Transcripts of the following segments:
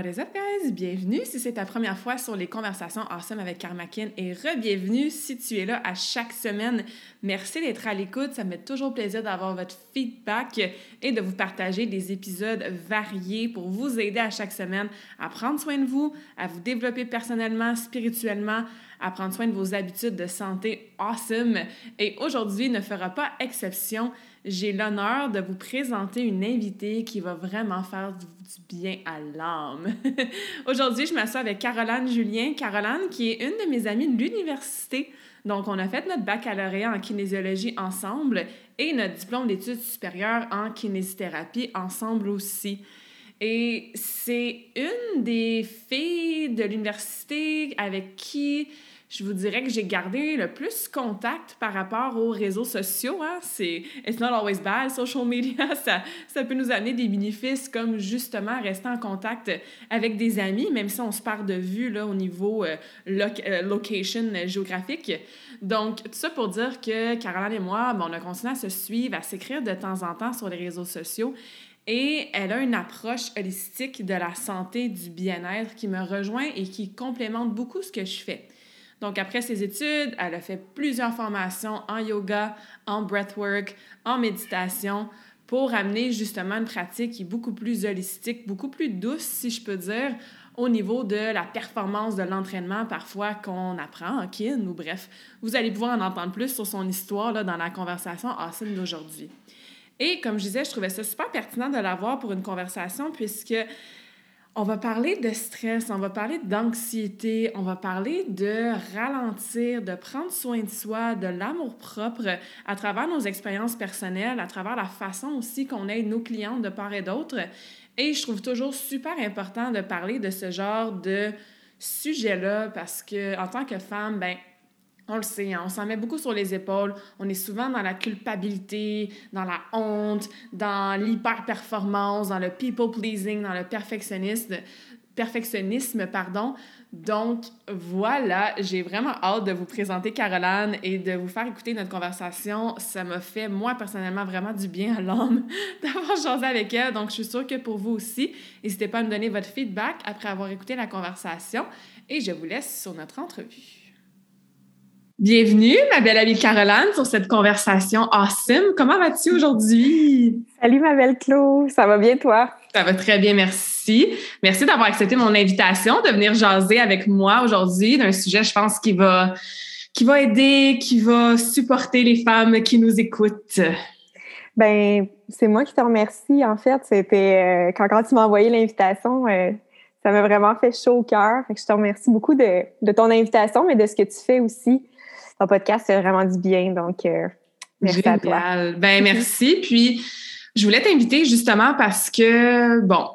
What is up, guys? Bienvenue si c'est ta première fois sur les conversations awesome avec Karmakin et re-bienvenue si tu es là à chaque semaine. Merci d'être à l'écoute. Ça me fait toujours plaisir d'avoir votre feedback et de vous partager des épisodes variés pour vous aider à chaque semaine à prendre soin de vous, à vous développer personnellement, spirituellement, à prendre soin de vos habitudes de santé awesome. Et aujourd'hui ne fera pas exception. J'ai l'honneur de vous présenter une invitée qui va vraiment faire du, bien à l'âme. aujourd'hui, je m'assois avec Caroline Julien. Caroline, qui est une de mes amies de l'université. Donc, on a fait notre baccalauréat en kinésiologie ensemble et notre diplôme d'études supérieures en kinésithérapie ensemble aussi. Et c'est une des filles de l'université avec qui je vous dirais que j'ai gardé le plus contact par rapport aux réseaux sociaux. Hein? C'est it's not always bad, social media. Ça, ça peut nous amener des bénéfices comme justement rester en contact avec des amis, même si on se perd de vue là, au niveau euh, euh, location géographique. Donc, tout ça pour dire que Caroline et moi, bon, on a continué à se suivre, à s'écrire de temps en temps sur les réseaux sociaux. Et elle a une approche holistique de la santé, du bien-être qui me rejoint et qui complémente beaucoup ce que je fais. Donc, après ses études, elle a fait plusieurs formations en yoga, en breathwork, en méditation pour amener justement une pratique qui est beaucoup plus holistique, beaucoup plus douce, si je peux dire, au niveau de la performance de l'entraînement parfois qu'on apprend en kin ou bref. Vous allez pouvoir en entendre plus sur son histoire là, dans la conversation awesome d'aujourd'hui. Et comme je disais, je trouvais ça super pertinent de l'avoir pour une conversation puisque on va parler de stress, on va parler d'anxiété, on va parler de ralentir, de prendre soin de soi, de l'amour propre à travers nos expériences personnelles, à travers la façon aussi qu'on aide nos clientes de part et d'autre. Et je trouve toujours super important de parler de ce genre de sujet-là parce que en tant que femme, ben on le sait, hein, on s'en met beaucoup sur les épaules. On est souvent dans la culpabilité, dans la honte, dans l'hyper-performance, dans le people-pleasing, dans le perfectionnisme. Pardon. Donc voilà, j'ai vraiment hâte de vous présenter Caroline et de vous faire écouter notre conversation. Ça m'a fait, moi, personnellement, vraiment du bien à l'âme d'avoir changé avec elle. Donc je suis sûre que pour vous aussi, n'hésitez pas à me donner votre feedback après avoir écouté la conversation. Et je vous laisse sur notre entrevue. Bienvenue, ma belle amie Caroline, sur cette conversation awesome. Comment vas-tu aujourd'hui? Salut, ma belle Chloé. Ça va bien, toi? Ça va très bien, merci. Merci d'avoir accepté mon invitation de venir jaser avec moi aujourd'hui d'un sujet, je pense, qui va, qui va aider, qui va supporter les femmes qui nous écoutent. Ben, c'est moi qui te remercie. En fait, c'était euh, quand, quand tu m'as envoyé l'invitation, euh, ça m'a vraiment fait chaud au cœur. je te remercie beaucoup de, de, ton invitation, mais de ce que tu fais aussi ton podcast, c'est vraiment du bien. Donc, euh, merci à toi. Ben, merci. Puis, je voulais t'inviter justement parce que, bon,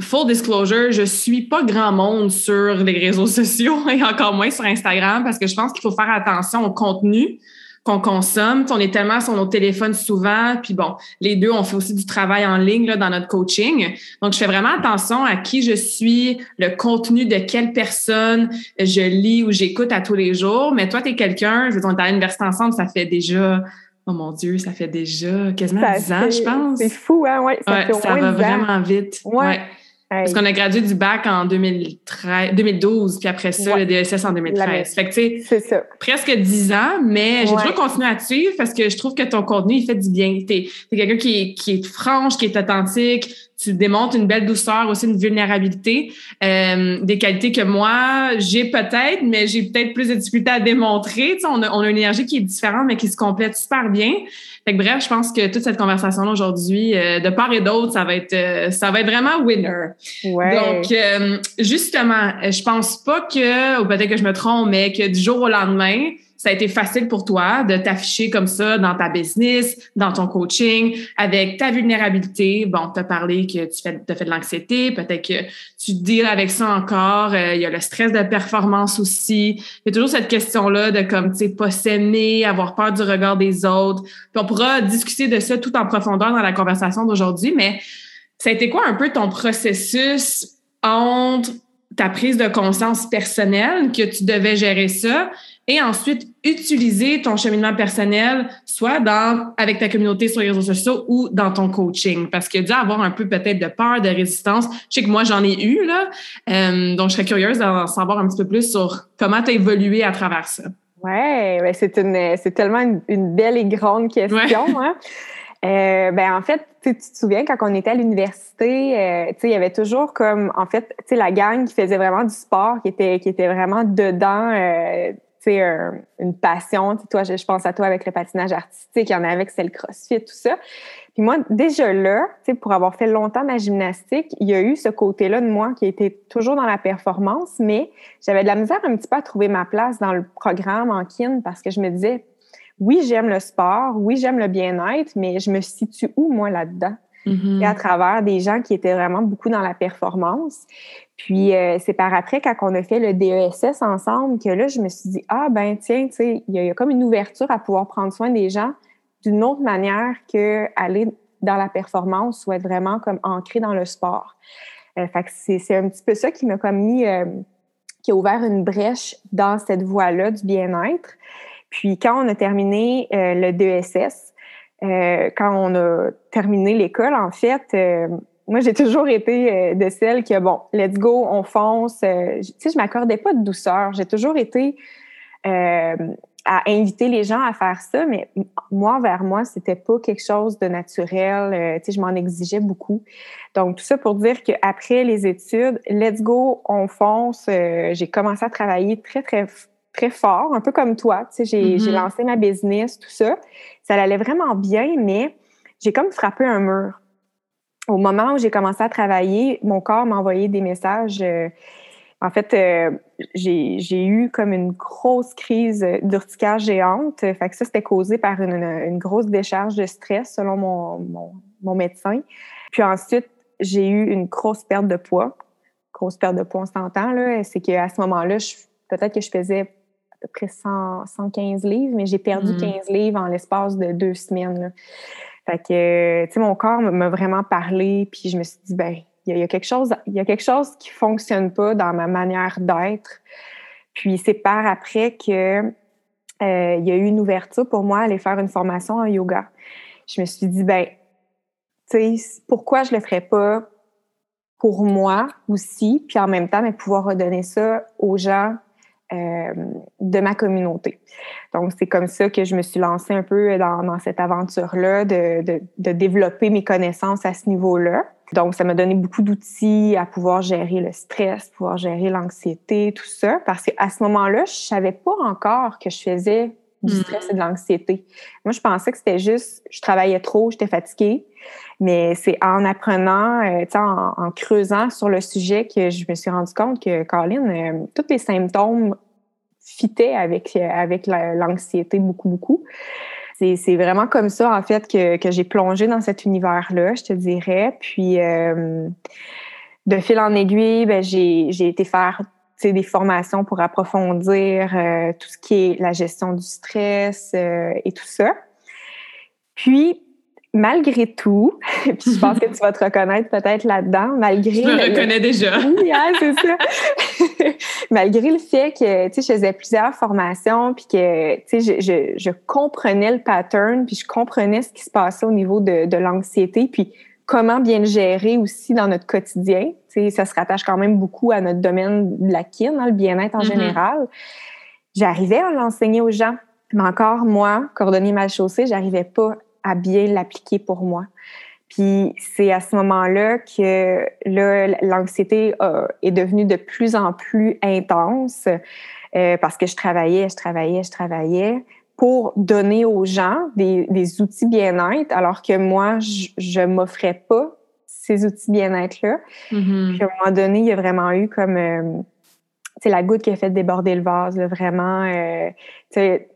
full disclosure, je suis pas grand monde sur les réseaux sociaux et encore moins sur Instagram parce que je pense qu'il faut faire attention au contenu qu'on consomme. On est tellement sur nos téléphones souvent. Puis bon, les deux, on fait aussi du travail en ligne là, dans notre coaching. Donc, je fais vraiment attention à qui je suis, le contenu de quelle personne je lis ou j'écoute à tous les jours. Mais toi, tu es quelqu'un, je veux dire, on est à l'université ensemble, ça fait déjà Oh mon Dieu, ça fait déjà quasiment 10 ans, je pense. C'est fou, hein? Ouais, ça, ouais, ça va vraiment vite. ouais. Parce qu'on a gradué du bac en 2013, 2012, puis après ça, le DSS en 2013. Fait que, tu sais, presque 10 ans, mais j'ai toujours continué à te suivre parce que je trouve que ton contenu, il fait du bien. T'es es, quelqu'un qui qui est franche, qui est authentique, tu démontres une belle douceur, aussi une vulnérabilité, euh, des qualités que moi, j'ai peut-être, mais j'ai peut-être plus de difficultés à démontrer. Tu sais, on, a, on a une énergie qui est différente, mais qui se complète super bien. Fait que bref, je pense que toute cette conversation-là aujourd'hui, euh, de part et d'autre, ça va être euh, ça va être vraiment winner. Ouais. Donc, euh, justement, je pense pas que, ou peut-être que je me trompe, mais que du jour au lendemain, ça a été facile pour toi de t'afficher comme ça dans ta business, dans ton coaching, avec ta vulnérabilité. Bon, tu as parlé que tu fais, as fait de l'anxiété, peut-être que tu deals avec ça encore. Euh, il y a le stress de performance aussi. Il y a toujours cette question-là de comme, tu sais, pas s'aimer, avoir peur du regard des autres. On pourra discuter de ça tout en profondeur dans la conversation d'aujourd'hui, mais ça a été quoi un peu ton processus entre ta prise de conscience personnelle que tu devais gérer ça et ensuite utiliser ton cheminement personnel, soit dans, avec ta communauté sur les réseaux sociaux ou dans ton coaching. Parce que dû avoir un peu peut-être de peur, de résistance, je sais que moi j'en ai eu, là. Euh, donc, je serais curieuse d'en savoir un petit peu plus sur comment tu as évolué à travers ça. Ouais, ben c'est une c'est tellement une, belle et grande question. Hein? Euh, ben en fait, tu te souviens quand on était à l'université, euh, il y avait toujours comme en fait, tu sais la gang qui faisait vraiment du sport, qui était qui était vraiment dedans euh, une passion. toi, je, pense à toi avec le patinage artistique, il y en avait que c'est le crossfit, tout ça. Puis moi, déjà là, pour avoir fait longtemps ma gymnastique, il y a eu ce côté-là de moi qui était toujours dans la performance, mais j'avais de la misère un petit peu à trouver ma place dans le programme en kin parce que je me disais, oui, j'aime le sport, oui, j'aime le bien-être, mais je me situe où, moi, là-dedans? Mm-hmm. À travers des gens qui étaient vraiment beaucoup dans la performance. Puis euh, c'est par après, quand on a fait le DESS ensemble, que là, je me suis dit, ah ben tiens, tu sais, il y, a comme une ouverture à pouvoir prendre soin des gens d'une autre manière que aller dans la performance ou être vraiment comme ancré dans le sport. Euh, fait que c'est un petit peu ça qui m'a comme mis, euh, qui a ouvert une brèche dans cette voie-là du bien-être. Puis quand on a terminé le DESS, quand on a terminé l'école, en fait, moi, j'ai toujours été euh, de celles qui, bon, let's go, on fonce. Euh, tu sais, je m'accordais pas de douceur. J'ai toujours été euh, à inviter les gens à faire ça, mais moi, vers moi, c'était pas quelque chose de naturel. tu sais, je m'en exigeais beaucoup. Donc, tout ça pour dire qu'après les études, let's go, on fonce. j'ai commencé à travailler très, très, très fort, un peu comme toi. Tu sais, j'ai, mm-hmm. lancé ma business, tout ça. Ça allait vraiment bien, mais j'ai comme frappé un mur au moment où j'ai commencé à travailler, mon corps m'a envoyé des messages. Euh, en fait, euh, j'ai eu comme une grosse crise d'urticaire géante. Fait que ça, c'était causé par une, grosse décharge de stress, selon mon, mon, médecin. Puis ensuite, j'ai eu une grosse perte de poids. Grosse perte de poids, on s'entend, là. C'est qu'à ce moment-là, peut-être que je faisais à peu près 115 livres, mais j'ai perdu 15 mmh. livres en l'espace de deux semaines. Là. Fait que, tu sais, mon corps m'a vraiment parlé, puis je me suis dit, ben, il y, a quelque chose, il y a quelque chose qui fonctionne pas dans ma manière d'être. Puis c'est par après que euh, il y a eu une ouverture pour moi à aller faire une formation en yoga. Je me suis dit, ben, tu sais, pourquoi je le ferais pas pour moi aussi, puis en même temps, mais pouvoir redonner ça aux gens euh, de ma communauté. Donc, c'est comme ça que je me suis lancée un peu dans, cette aventure-là de, de, développer mes connaissances à ce niveau-là. Donc, ça m'a donné beaucoup d'outils à pouvoir gérer le stress, pouvoir gérer l'anxiété, tout ça, parce qu'à ce moment-là, je savais pas encore que je faisais du mm. stress et de l'anxiété. Moi, je pensais que c'était juste, je travaillais trop, j'étais fatiguée. Mais c'est en apprenant, euh, en, en, creusant sur le sujet que je me suis rendu compte que, Colin, euh, tous les symptômes fitaient avec, euh, avec l'anxiété beaucoup, beaucoup. C'est vraiment comme ça, en fait, que, que j'ai plongé dans cet univers-là, je te dirais. Puis, de fil en aiguille, ben, j'ai été faire des formations pour approfondir tout ce qui est la gestion du stress et tout ça. Puis, malgré tout, puis je pense que tu vas te reconnaître peut-être là-dedans, malgré... Je me reconnais déjà. Oui, hein, c'est ça. malgré le fait que, tu sais, je faisais plusieurs formations, puis que, tu sais, je, je, comprenais le pattern, puis je comprenais ce qui se passait au niveau de, de l'anxiété, puis comment bien le gérer aussi dans notre quotidien. Tu sais, ça se rattache quand même beaucoup à notre domaine de la kin, hein, le bien-être en mm-hmm. général. J'arrivais à l'enseigner aux gens, mais encore, moi, coordonner mal chaussée, j'arrivais pas à bien l'appliquer pour moi. Puis c'est à ce moment-là que l'anxiété est devenue de plus en plus intense euh, parce que je travaillais, je travaillais, je travaillais pour donner aux gens des, des outils bien-être, alors que moi, je, ne m'offrais pas ces outils bien-être-là. Mm-hmm. Puis à un moment donné, il y a vraiment eu comme... Euh, c'est la goutte qui a fait déborder le vase, là, vraiment. Euh,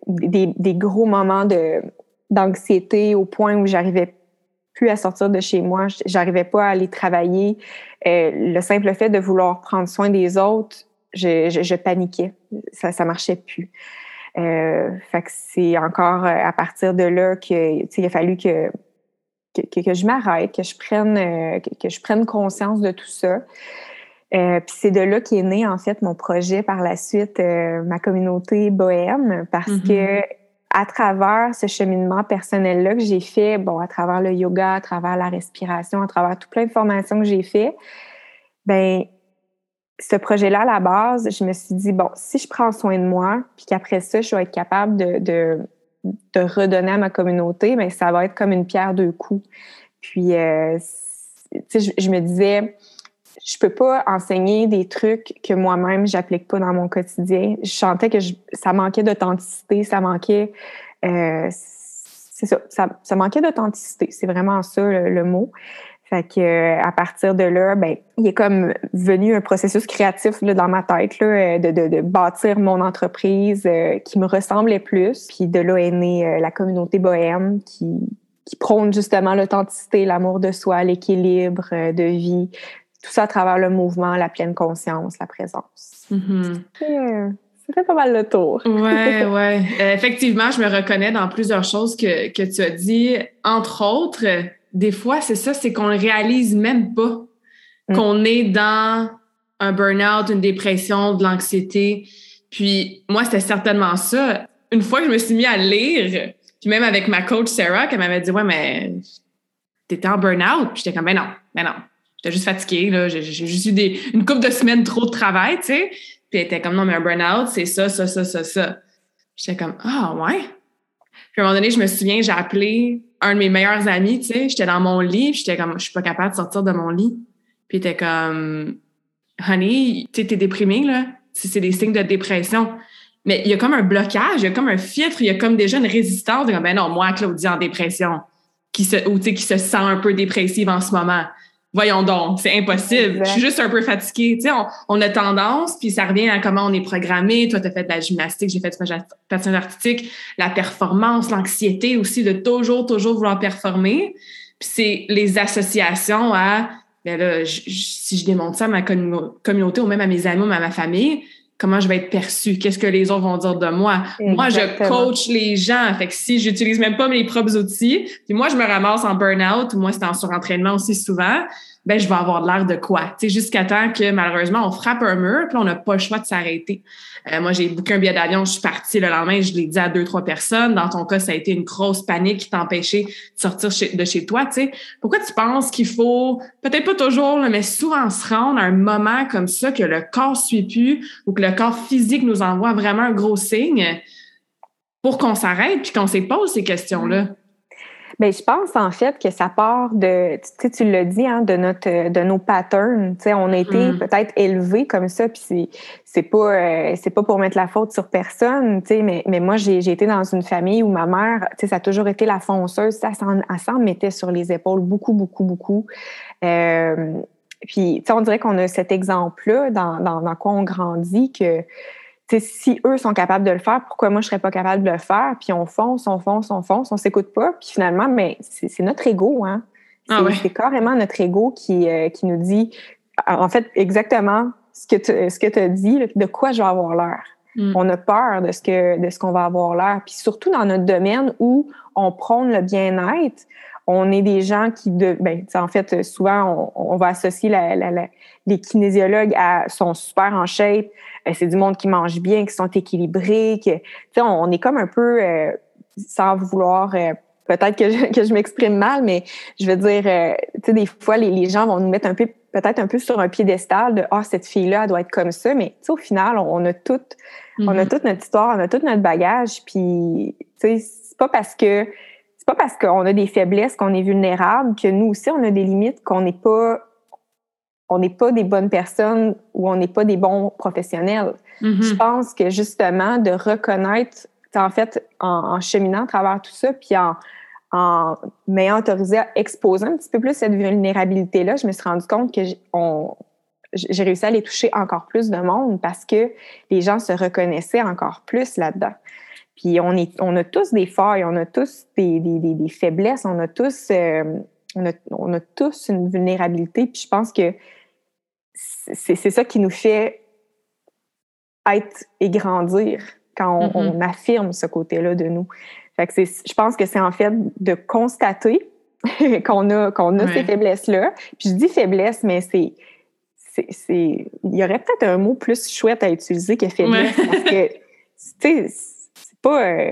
des, des, gros moments de d'anxiété au point où j'arrivais plus à sortir de chez moi, j'arrivais pas à aller travailler. Euh, le simple fait de vouloir prendre soin des autres, je, je, je paniquais. Ça, ça marchait plus. Euh, fait que c'est encore euh, à partir de là que il a fallu que que, que je m'arrête, que je prenne euh, que, je prenne conscience de tout ça. Euh, puis c'est de là qu'est né en fait mon projet par la suite, euh, ma communauté bohème, parce mm-hmm. que à travers ce cheminement personnel-là que j'ai fait, bon, à travers le yoga, à travers la respiration, à travers tout plein de formations que j'ai fait, ben ce projet-là, à la base, je me suis dit, bon, si je prends soin de moi, puis qu'après ça, je vais être capable de, redonner à ma communauté, mais ben, ça va être comme une pierre deux coups. Puis, euh, tu sais, je, me disais, je peux pas enseigner des trucs que moi-même j'applique pas dans mon quotidien. Je sentais que ça manquait d'authenticité, ça manquait, euh, c'est ça, ça, manquait d'authenticité. C'est vraiment ça le, mot. Fait que euh, à partir de là, ben il est comme venu un processus créatif là, dans ma tête là, de, de, de bâtir mon entreprise euh, qui me ressemblait plus. Puis de là est née euh, la communauté bohème qui qui prône justement l'authenticité, l'amour de soi, l'équilibre de vie, tout ça à travers le mouvement, la pleine conscience, la présence. Ça fait pas mal le tour. ouais, ouais. Euh, effectivement, je me reconnais dans plusieurs choses que, que tu as dit. Entre autres, des fois, c'est ça, c'est qu'on ne réalise même pas mm. qu'on est dans un burn-out, une dépression, de l'anxiété. Puis moi, c'était certainement ça. Une fois que je me suis mis à lire, puis même avec ma coach Sarah, qui m'avait dit Ouais, mais t'étais en burn-out. Puis j'étais comme Ben non, ben non. J'étais juste fatiguée, là. J'ai, juste eu des, une couple de semaines trop de travail, tu sais. Puis elle était comme, non, mais un burn-out, c'est ça, ça, ça, ça, ça. J'étais comme, ah, ouais. Puis à un moment donné, je me souviens, j'ai appelé un de mes meilleurs amis, tu sais. J'étais dans mon lit, j'étais comme, je suis pas capable de sortir de mon lit. Puis il était comme, honey, tu sais, t'es déprimée, là. C'est des signes de dépression. Mais il y a comme un blocage, il y a comme un filtre, il y a comme déjà une résistance. De, ben non, moi, Claudie, en dépression, qui se, ou, qui se sent un peu dépressive en ce moment voyons donc, c'est impossible. Je suis juste un peu fatiguée. Tu sais, on, a tendance, puis ça revient à comment on est programmé. Toi, tu as fait de la gymnastique, j'ai fait du patin artistique, la performance, l'anxiété aussi de toujours, toujours vouloir performer. Puis c'est les associations à, ben là, si je démontre ça à ma communauté ou même à mes amis ou à ma famille, comment je vais être perçue, qu'est-ce que les autres vont dire de moi. Moi, je coach les gens. Fait que si j'utilise même pas mes propres outils, puis moi, je me ramasse en burn-out, ou moi, c'est en surentraînement aussi souvent, ben je vais avoir l'air de quoi? Jusqu'à temps que malheureusement, on frappe un mur, puis on n'a pas le choix de s'arrêter. Euh, moi, j'ai booké un billet d'avion, je suis partie le lendemain, je l'ai dit à deux, trois personnes. Dans ton cas, ça a été une grosse panique qui t'a empêché de sortir de chez toi. Sais. Pourquoi tu penses qu'il faut, peut-être pas toujours, mais souvent se rendre à un moment comme ça que le corps suit plus ou que le corps physique nous envoie vraiment un gros signe pour qu'on s'arrête puis qu'on se pose ces questions-là? Bien, je pense en fait que ça part de, tu sais, tu l'as dit, hein, de notre, de nos patterns. Tu sais, on a été mm. peut-être élevés comme ça, puis c'est pas, euh, c'est pas pour mettre la faute sur personne. Tu sais, mais, mais moi j'ai été dans une famille où ma mère, tu sais, ça a toujours été la fonceuse. Ça, elle s'en mettait sur les épaules beaucoup, beaucoup, beaucoup. Euh, puis, tu sais, on dirait qu'on a cet exemple-là dans, dans, dans quoi on grandit que si eux sont capables de le faire, pourquoi moi je serais pas capable de le faire? Puis on fonce, on fonce, on fonce, on s'écoute pas. Puis finalement, mais c'est notre ego, hein? Ah c'est carrément notre ego qui, euh, qui nous dit, en fait, exactement ce que tu ce que as dit, de quoi je vais avoir l'air. Mm. On a peur de ce que de ce qu'on va avoir l'air. Puis surtout dans notre domaine où on prône le bien-être, on est des gens qui, de, ben, en fait, souvent, on, va associer la, les kinésiologues à sont super en shape. Euh, c'est du monde qui mange bien, qui sont équilibrés. Que, on, on est comme un peu, euh, sans vouloir, euh, peut-être que je, que je m'exprime mal, mais je veux dire, tu sais, des fois, les, les, gens vont nous mettre un peu, peut-être un peu sur un piédestal de, ah, cette fille-là, elle doit être comme ça. Mais, tu sais, au final, on, a tout, on a mm-hmm. toute notre histoire, on a tout notre bagage. Puis, tu sais, pas parce que pas parce qu'on a des faiblesses qu'on est vulnérable que nous aussi on a des limites qu'on n'est pas on n'est pas des bonnes personnes ou on n'est pas des bons professionnels. Mm-hmm. Je pense que justement de reconnaître, en fait, en, cheminant à travers tout ça, puis en, en m'ayant autorisé à exposer un petit peu plus cette vulnérabilité-là, je me suis rendu compte que j'ai réussi à aller toucher encore plus de monde parce que les gens se reconnaissaient encore plus là-dedans. Puis on, est, on a tous des failles, on a tous des, des, des, faiblesses, on a tous, euh, on, a, on a tous une vulnérabilité. Puis je pense que c'est ça qui nous fait être et grandir quand on, mm-hmm. affirme ce côté-là de nous. Fait que je pense que c'est en fait de constater qu'on a, qu'on a ces faiblesses-là. Puis je dis faiblesse, mais c'est il y aurait peut-être un mot plus chouette à utiliser que faiblesse parce que tu sais pas, euh,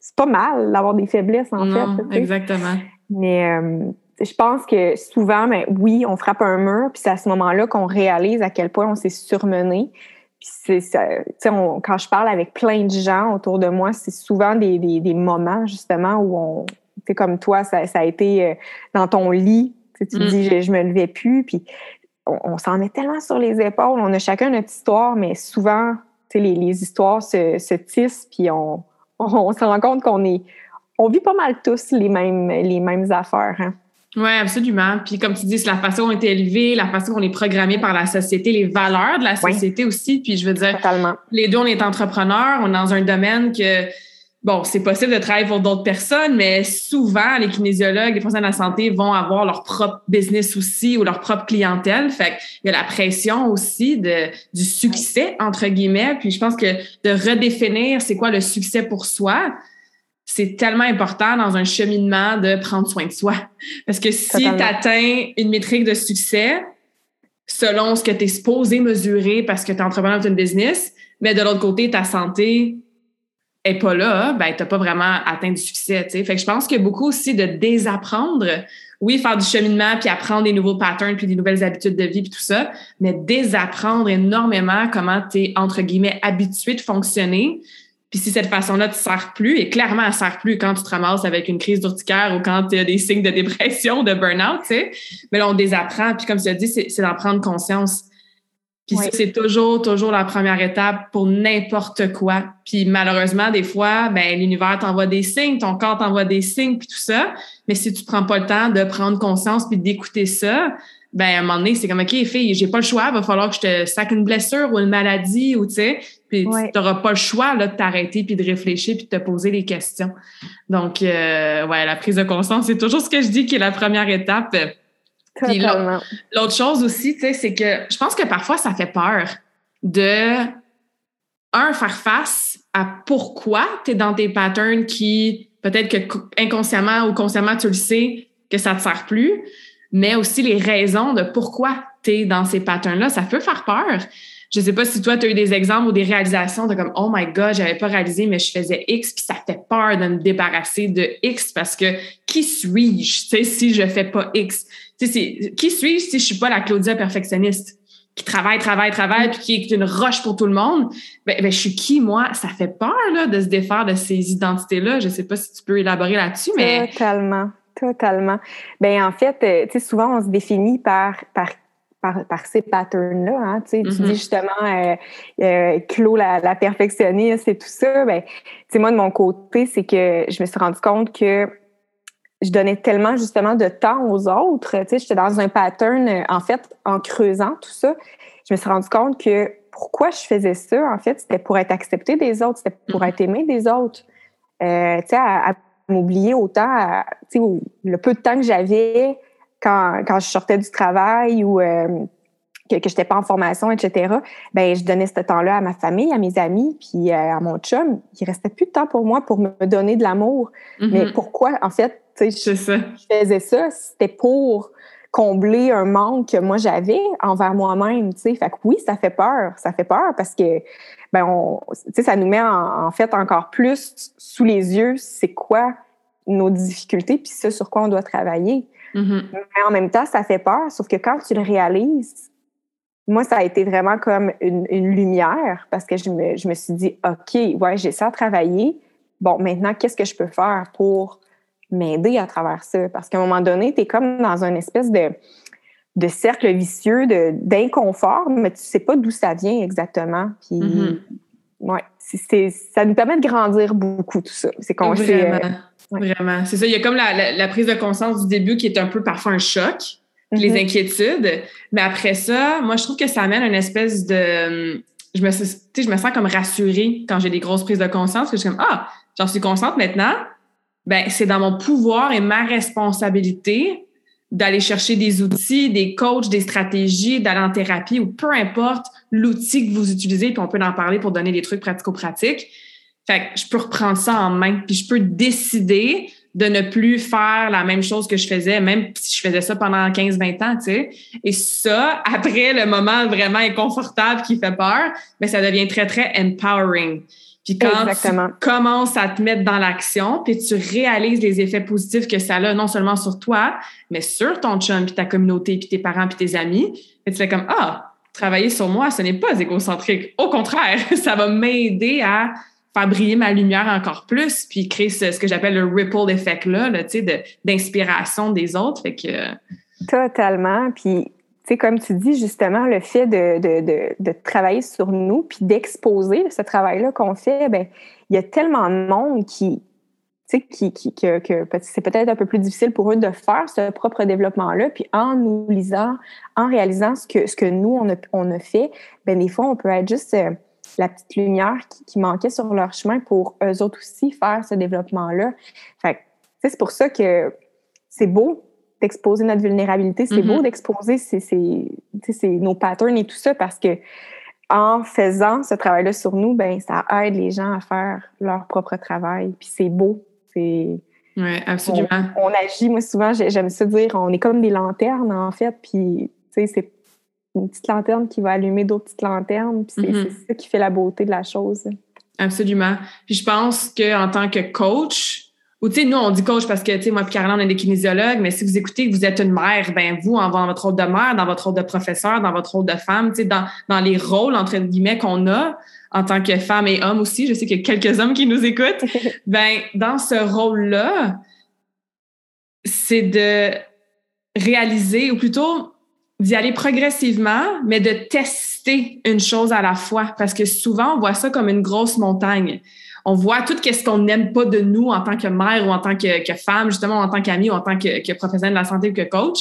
c'est pas mal d'avoir des faiblesses, en fait. Exactement. Mais euh, je pense que souvent, ben, oui, on frappe un mur, puis c'est à ce moment-là qu'on réalise à quel point on s'est surmené. Puis c'est, quand je parle avec plein de gens autour de moi, c'est souvent des, des, moments, justement, où on, tu comme toi, ça, ça, a été euh, dans ton lit, tu te mm. dis, je, je me levais plus, puis on, s'en met tellement sur les épaules, on a chacun notre histoire, mais souvent, les, les histoires se, se tissent, puis on, on, se rend compte qu'on est, on vit pas mal tous les mêmes, les mêmes affaires. Hein? Oui, absolument. Puis comme tu dis, c'est la façon dont on est élevé, la façon dont on est programmé par la société, les valeurs de la société aussi. Puis je veux dire, les deux, on est entrepreneurs, on est dans un domaine que bon, c'est possible de travailler pour d'autres personnes, mais souvent, les kinésiologues, les professionnels de la santé vont avoir leur propre business aussi ou leur propre clientèle. Fait qu'il y a la pression aussi de, du succès, entre guillemets. Puis je pense que de redéfinir c'est quoi le succès pour soi, c'est tellement important dans un cheminement de prendre soin de soi. Parce que si tu atteins une métrique de succès, selon ce que tu es supposé mesurer parce que tu es entrepreneur d'une business, mais de l'autre côté, ta santé, est pas là, ben t'as pas vraiment atteint du succès. sais. Fait que je pense qu'il y a beaucoup aussi de désapprendre. Oui, faire du cheminement, puis apprendre des nouveaux patterns, puis des nouvelles habitudes de vie, puis tout ça, mais désapprendre énormément comment tu es, entre guillemets, habitué de fonctionner. Puis si cette façon-là ne te sert plus, et clairement, elle ne sert plus quand tu te ramasses avec une crise d'urticaire ou quand tu as des signes de dépression, de burn-out, tu sais. Mais là, on désapprend. Puis comme tu as dit, c'est d'en prendre conscience. Puis c'est toujours, toujours la première étape pour n'importe quoi. Puis malheureusement, des fois, ben l'univers t'envoie des signes, ton corps t'envoie des signes, puis tout ça. Mais si tu prends pas le temps de prendre conscience puis d'écouter ça, ben à un moment donné, c'est comme OK, fille, j'ai pas le choix, il va falloir que je te sac une blessure ou une maladie ou tu sais, puis tu n'auras pas le choix là de t'arrêter puis de réfléchir puis de te poser les questions. Donc euh, ouais, la prise de conscience, c'est toujours ce que je dis qui est la première étape l'autre chose aussi, tu sais, c'est que je pense que parfois ça fait peur de, un, faire face à pourquoi tu es dans tes patterns qui, peut-être que inconsciemment ou consciemment, tu le sais que ça te sert plus, mais aussi les raisons de pourquoi tu es dans ces patterns-là. Ça peut faire peur. Je sais pas si toi, tu as eu des exemples ou des réalisations de comme, oh my God, j'avais pas réalisé, mais je faisais X, puis ça fait peur de me débarrasser de X parce que qui suis-je, tu sais, si je fais pas X? Qui suis-je si je suis pas la Claudia perfectionniste qui travaille, travaille, travaille, puis qui est une roche pour tout le monde? Ben, ben, je suis qui, moi? Ça fait peur, là, de se défaire de ces identités-là. Je sais pas si tu peux élaborer là-dessus, mais... Totalement. Totalement. Ben en fait, euh, tu sais, souvent on se définit par, par par, ces patterns-là. Hein, tu, sais, tu dis mm-hmm. justement euh, euh, Claude, la, la, perfectionniste et tout ça. Ben, moi, de mon côté, c'est que je me suis rendu compte que je donnais tellement justement de temps aux autres. Tu sais, j'étais dans un pattern, euh, en fait, en creusant tout ça, je me suis rendu compte que pourquoi je faisais ça, en fait, c'était pour être accepté des autres, c'était pour mm-hmm. être aimé des autres. Euh, tu sais, à, m'oublier autant, tu sais, le peu de temps que j'avais quand, quand je sortais du travail ou euh, que, que je n'étais pas en formation, etc., ben je donnais ce temps-là à ma famille, à mes amis, puis à mon chum. Il restait plus de temps pour moi pour me donner de l'amour. Mm-hmm. Mais pourquoi, en fait, je, faisais ça, c'était pour combler un manque que moi j'avais envers moi-même, tu sais. Fait que oui, ça fait peur, ça fait peur parce que ben on, ça nous met en, fait encore plus sous les yeux c'est quoi nos difficultés puis ce sur quoi on doit travailler. Mm-hmm. Mais en même temps, ça fait peur, sauf que quand tu le réalises, moi, ça a été vraiment comme une, lumière parce que je me, je me suis dit, OK, ouais, j'ai ça à travailler. Bon, maintenant, qu'est-ce que je peux faire pour m'aider à travers ça. Parce qu'à un moment donné, tu es comme dans une espèce de, de cercle vicieux d'inconfort, mais tu sais pas d'où ça vient exactement. Puis, mm-hmm. ouais, ça nous permet de grandir beaucoup, tout ça. C'est qu'on Vraiment. Vraiment. C'est ça. Il y a comme la, prise de conscience du début qui est un peu parfois un choc, les mm-hmm. inquiétudes. Mais après ça, moi, je trouve que ça amène une espèce de. Je me, je me sens comme rassurée quand j'ai des grosses prises de conscience, que je suis comme Ah, j'en suis consciente maintenant. Ben, c'est dans mon pouvoir et ma responsabilité d'aller chercher des outils, des coachs, des stratégies, d'aller en thérapie ou peu importe l'outil que vous utilisez, puis on peut en parler pour donner des trucs pratico-pratiques. Fait que je peux reprendre ça en main, puis je peux décider de ne plus faire la même chose que je faisais, même si je faisais ça pendant 15-20 ans, tu sais. Et ça, après le moment vraiment inconfortable qui fait peur, mais ben, ça devient très, très empowering. Puis quand tu commences à te mettre dans l'action, puis tu réalises les effets positifs que ça a non seulement sur toi, mais sur ton chum, puis ta communauté, puis tes parents, puis tes amis, et tu fais comme ah, travailler sur moi, ce n'est pas égocentrique. Au contraire, ça va m'aider à faire briller ma lumière encore plus, puis créer ce, que j'appelle le ripple effect là, là tu sais, d'inspiration des autres. Fait que totalement. Puis comme tu dis, justement, le fait de, travailler sur nous puis d'exposer ce travail-là qu'on fait, ben il y a tellement de monde qui, qui, qui, que, c'est peut-être un peu plus difficile pour eux de faire ce propre développement-là. Puis en nous lisant, en réalisant ce que, ce que nous, on a, on a fait, ben des fois, on peut être juste euh, la petite lumière qui, manquait sur leur chemin pour eux autres aussi faire ce développement-là. Fait c'est pour ça que c'est beau d'exposer notre vulnérabilité. C'est beau mm-hmm. d'exposer nos patterns et tout ça parce que en faisant ce travail-là sur nous, ben ça aide les gens à faire leur propre travail. Puis c'est beau. C'est. Oui, absolument. On, agit, moi souvent, j'aime ça dire, on est comme des lanternes en fait. Puis, tu sais, c'est une petite lanterne qui va allumer d'autres petites lanternes. Puis c'est mm-hmm. ça qui fait la beauté de la chose. Absolument. Puis je pense qu'en tant que coach, ou tu sais, nous, on dit coach parce que, tu sais, moi et Caroline, on est des kinésiologues, mais si vous écoutez que vous êtes une mère, ben vous, en votre rôle de mère, dans votre rôle de professeur, dans votre rôle de femme, tu sais, dans, dans les rôles, entre guillemets, qu'on a en tant que femme et homme aussi, je sais qu'il y a quelques hommes qui nous écoutent, ben dans ce rôle-là, c'est de réaliser, ou plutôt d'y aller progressivement, mais de tester une chose à la fois, parce que souvent, on voit ça comme une grosse montagne on voit tout ce qu'on n'aime pas de nous en tant que mère ou en tant que, femme, justement, en tant qu'amie ou en tant que, que, professionnelle de la santé ou que coach.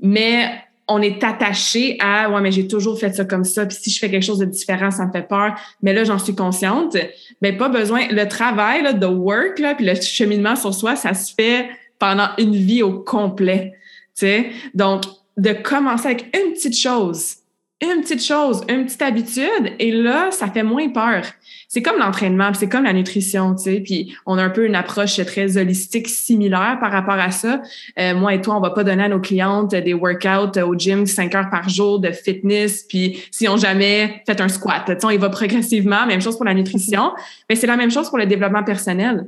Mais on est attaché à ouais mais j'ai toujours fait ça comme ça puis si je fais quelque chose de différent ça me fait peur mais là j'en suis consciente ben pas besoin le travail là, de work là puis le cheminement sur soi ça se fait pendant une vie au complet tu sais donc de commencer avec une petite chose une petite chose, une petite habitude, et là, ça fait moins peur. C'est comme l'entraînement, c'est comme la nutrition, tu sais, puis on a un peu une approche très holistique similaire par rapport à ça. Euh, moi et toi, on va pas donner à nos clientes des workouts au gym cinq heures par jour de fitness, puis si on jamais fait un squat, tu sais, on va progressivement, même chose pour la nutrition, mais c'est la même chose pour le développement personnel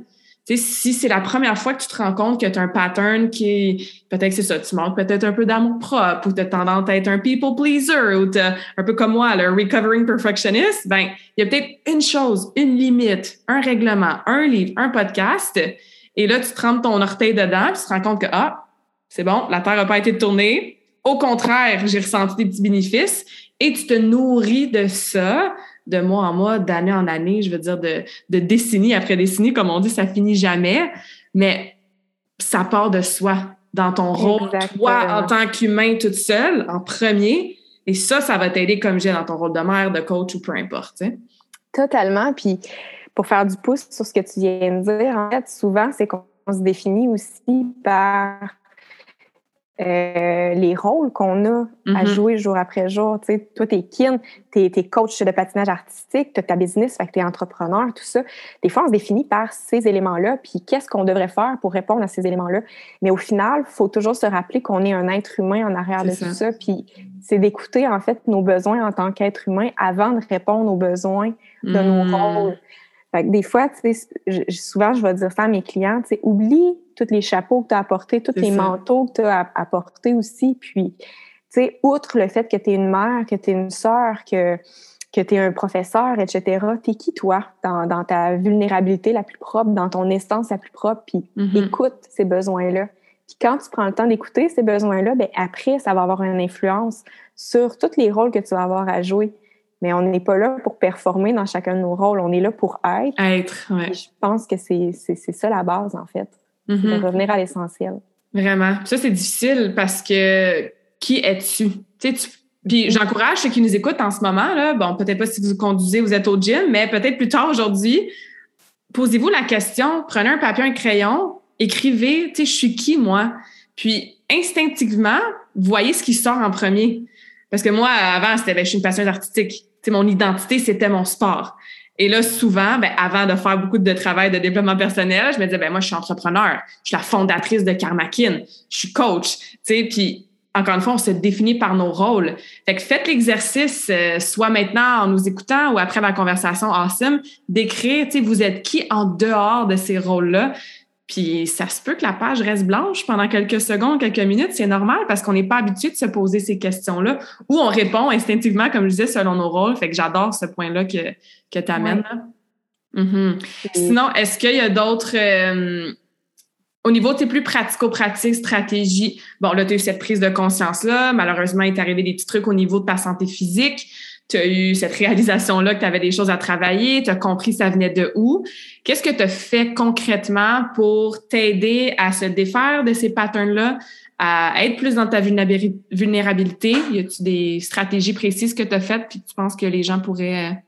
si c'est la première fois que tu te rends compte que tu as un pattern qui peut-être c'est ça, tu manques peut-être un peu d'amour propre ou tu as tendance à être un people pleaser ou un peu comme moi, le recovering perfectionist, ben, il y a peut-être une chose, une limite, un règlement, un livre, un podcast. Et là, tu trempes ton orteil dedans, puis tu te rends compte que, ah, c'est bon, la Terre n'a pas été tournée. Au contraire, j'ai ressenti des petits bénéfices et tu te nourris de ça de mois en mois, d'année en année, je veux dire de, de décennie après décennie, comme on dit, ça finit jamais, mais ça part de soi, dans ton rôle, toi en tant qu'humain toute seule, en premier, et ça, ça va t'aider comme j'ai dans ton rôle de mère, de coach ou peu importe. Totalement, puis pour faire du pouce sur ce que tu viens de dire, en fait, souvent, c'est qu'on se définit aussi par euh, les rôles qu'on a à mm-hmm. jouer jour après jour. Tu sais, toi, t'es kin, t'es es coach de patinage artistique, t'as ta business, fait que t'es entrepreneur, tout ça. Des fois, on se définit par ces éléments-là, puis qu'est-ce qu'on devrait faire pour répondre à ces éléments-là. Mais au final, il faut toujours se rappeler qu'on est un être humain en arrière de tout ça, puis c'est d'écouter, en fait, nos besoins en tant qu'être humain avant de répondre aux besoins de nos mm. rôles. Fait que des fois, tu sais, souvent, je vais dire ça à mes clients, tu sais, oublie tous les chapeaux que tu as apportés, tous les manteaux que tu as apportés aussi. Puis, tu sais, outre le fait que tu es une mère, que tu es une sœur, que que tu es un professeur, etc. T'es qui, toi, dans, dans, ta vulnérabilité la plus propre, dans ton essence la plus propre, puis Mhm. écoute ces besoins-là. Puis quand tu prends le temps d'écouter ces besoins-là, ben après, ça va avoir une influence sur tous les rôles que tu vas avoir à jouer. Mais on n'est pas là pour performer dans chacun de nos rôles, on est là pour être. Être, ouais. Je pense que c'est ça la base, en fait, Mhm. de revenir à l'essentiel. Vraiment. Ça, c'est difficile parce que qui es-tu? Tu sais, Puis j'encourage ceux qui nous écoutent en ce moment, là, bon, peut-être pas si vous conduisez, vous êtes au gym, mais peut-être plus tard aujourd'hui, posez-vous la question, prenez un papier, un crayon, écrivez, tu sais, je suis qui, moi? Puis instinctivement, voyez ce qui sort en premier. Parce que moi, avant, c'était, ben, je suis une passionnaire artistique. Tu sais, mon identité, c'était mon sport. Et là, souvent, ben, avant de faire beaucoup de travail de développement personnel, je me disais, ben, moi, je suis entrepreneur. Je suis la fondatrice de Karmakin. Je suis coach. Tu sais, puis encore une fois, on se définit par nos rôles. Fait faites l'exercice, euh, soit maintenant en nous écoutant ou après la conversation awesome, d'écrire, tu sais, vous êtes qui en dehors de ces rôles-là. Puis ça se peut que la page reste blanche pendant quelques secondes, quelques minutes, c'est normal parce qu'on n'est pas habitué de se poser ces questions-là ou on répond instinctivement, comme je disais, selon nos rôles. Fait que j'adore ce point-là que, que tu amènes. Sinon, est-ce qu'il y a d'autres... euh, au niveau, tu plus pratico-pratique, stratégie, bon, là, tu as eu cette prise de conscience-là. Malheureusement, il est arrivé des petits trucs au niveau de ta santé physique. Tu as eu cette réalisation-là que tu avais des choses à travailler, tu as compris ça venait de où. Qu'est-ce que tu as fait concrètement pour t'aider à se défaire de ces patterns-là, à être plus dans ta vulnérabilité? Y a-tu des stratégies précises que tu as faites puis tu penses que les gens pourraient...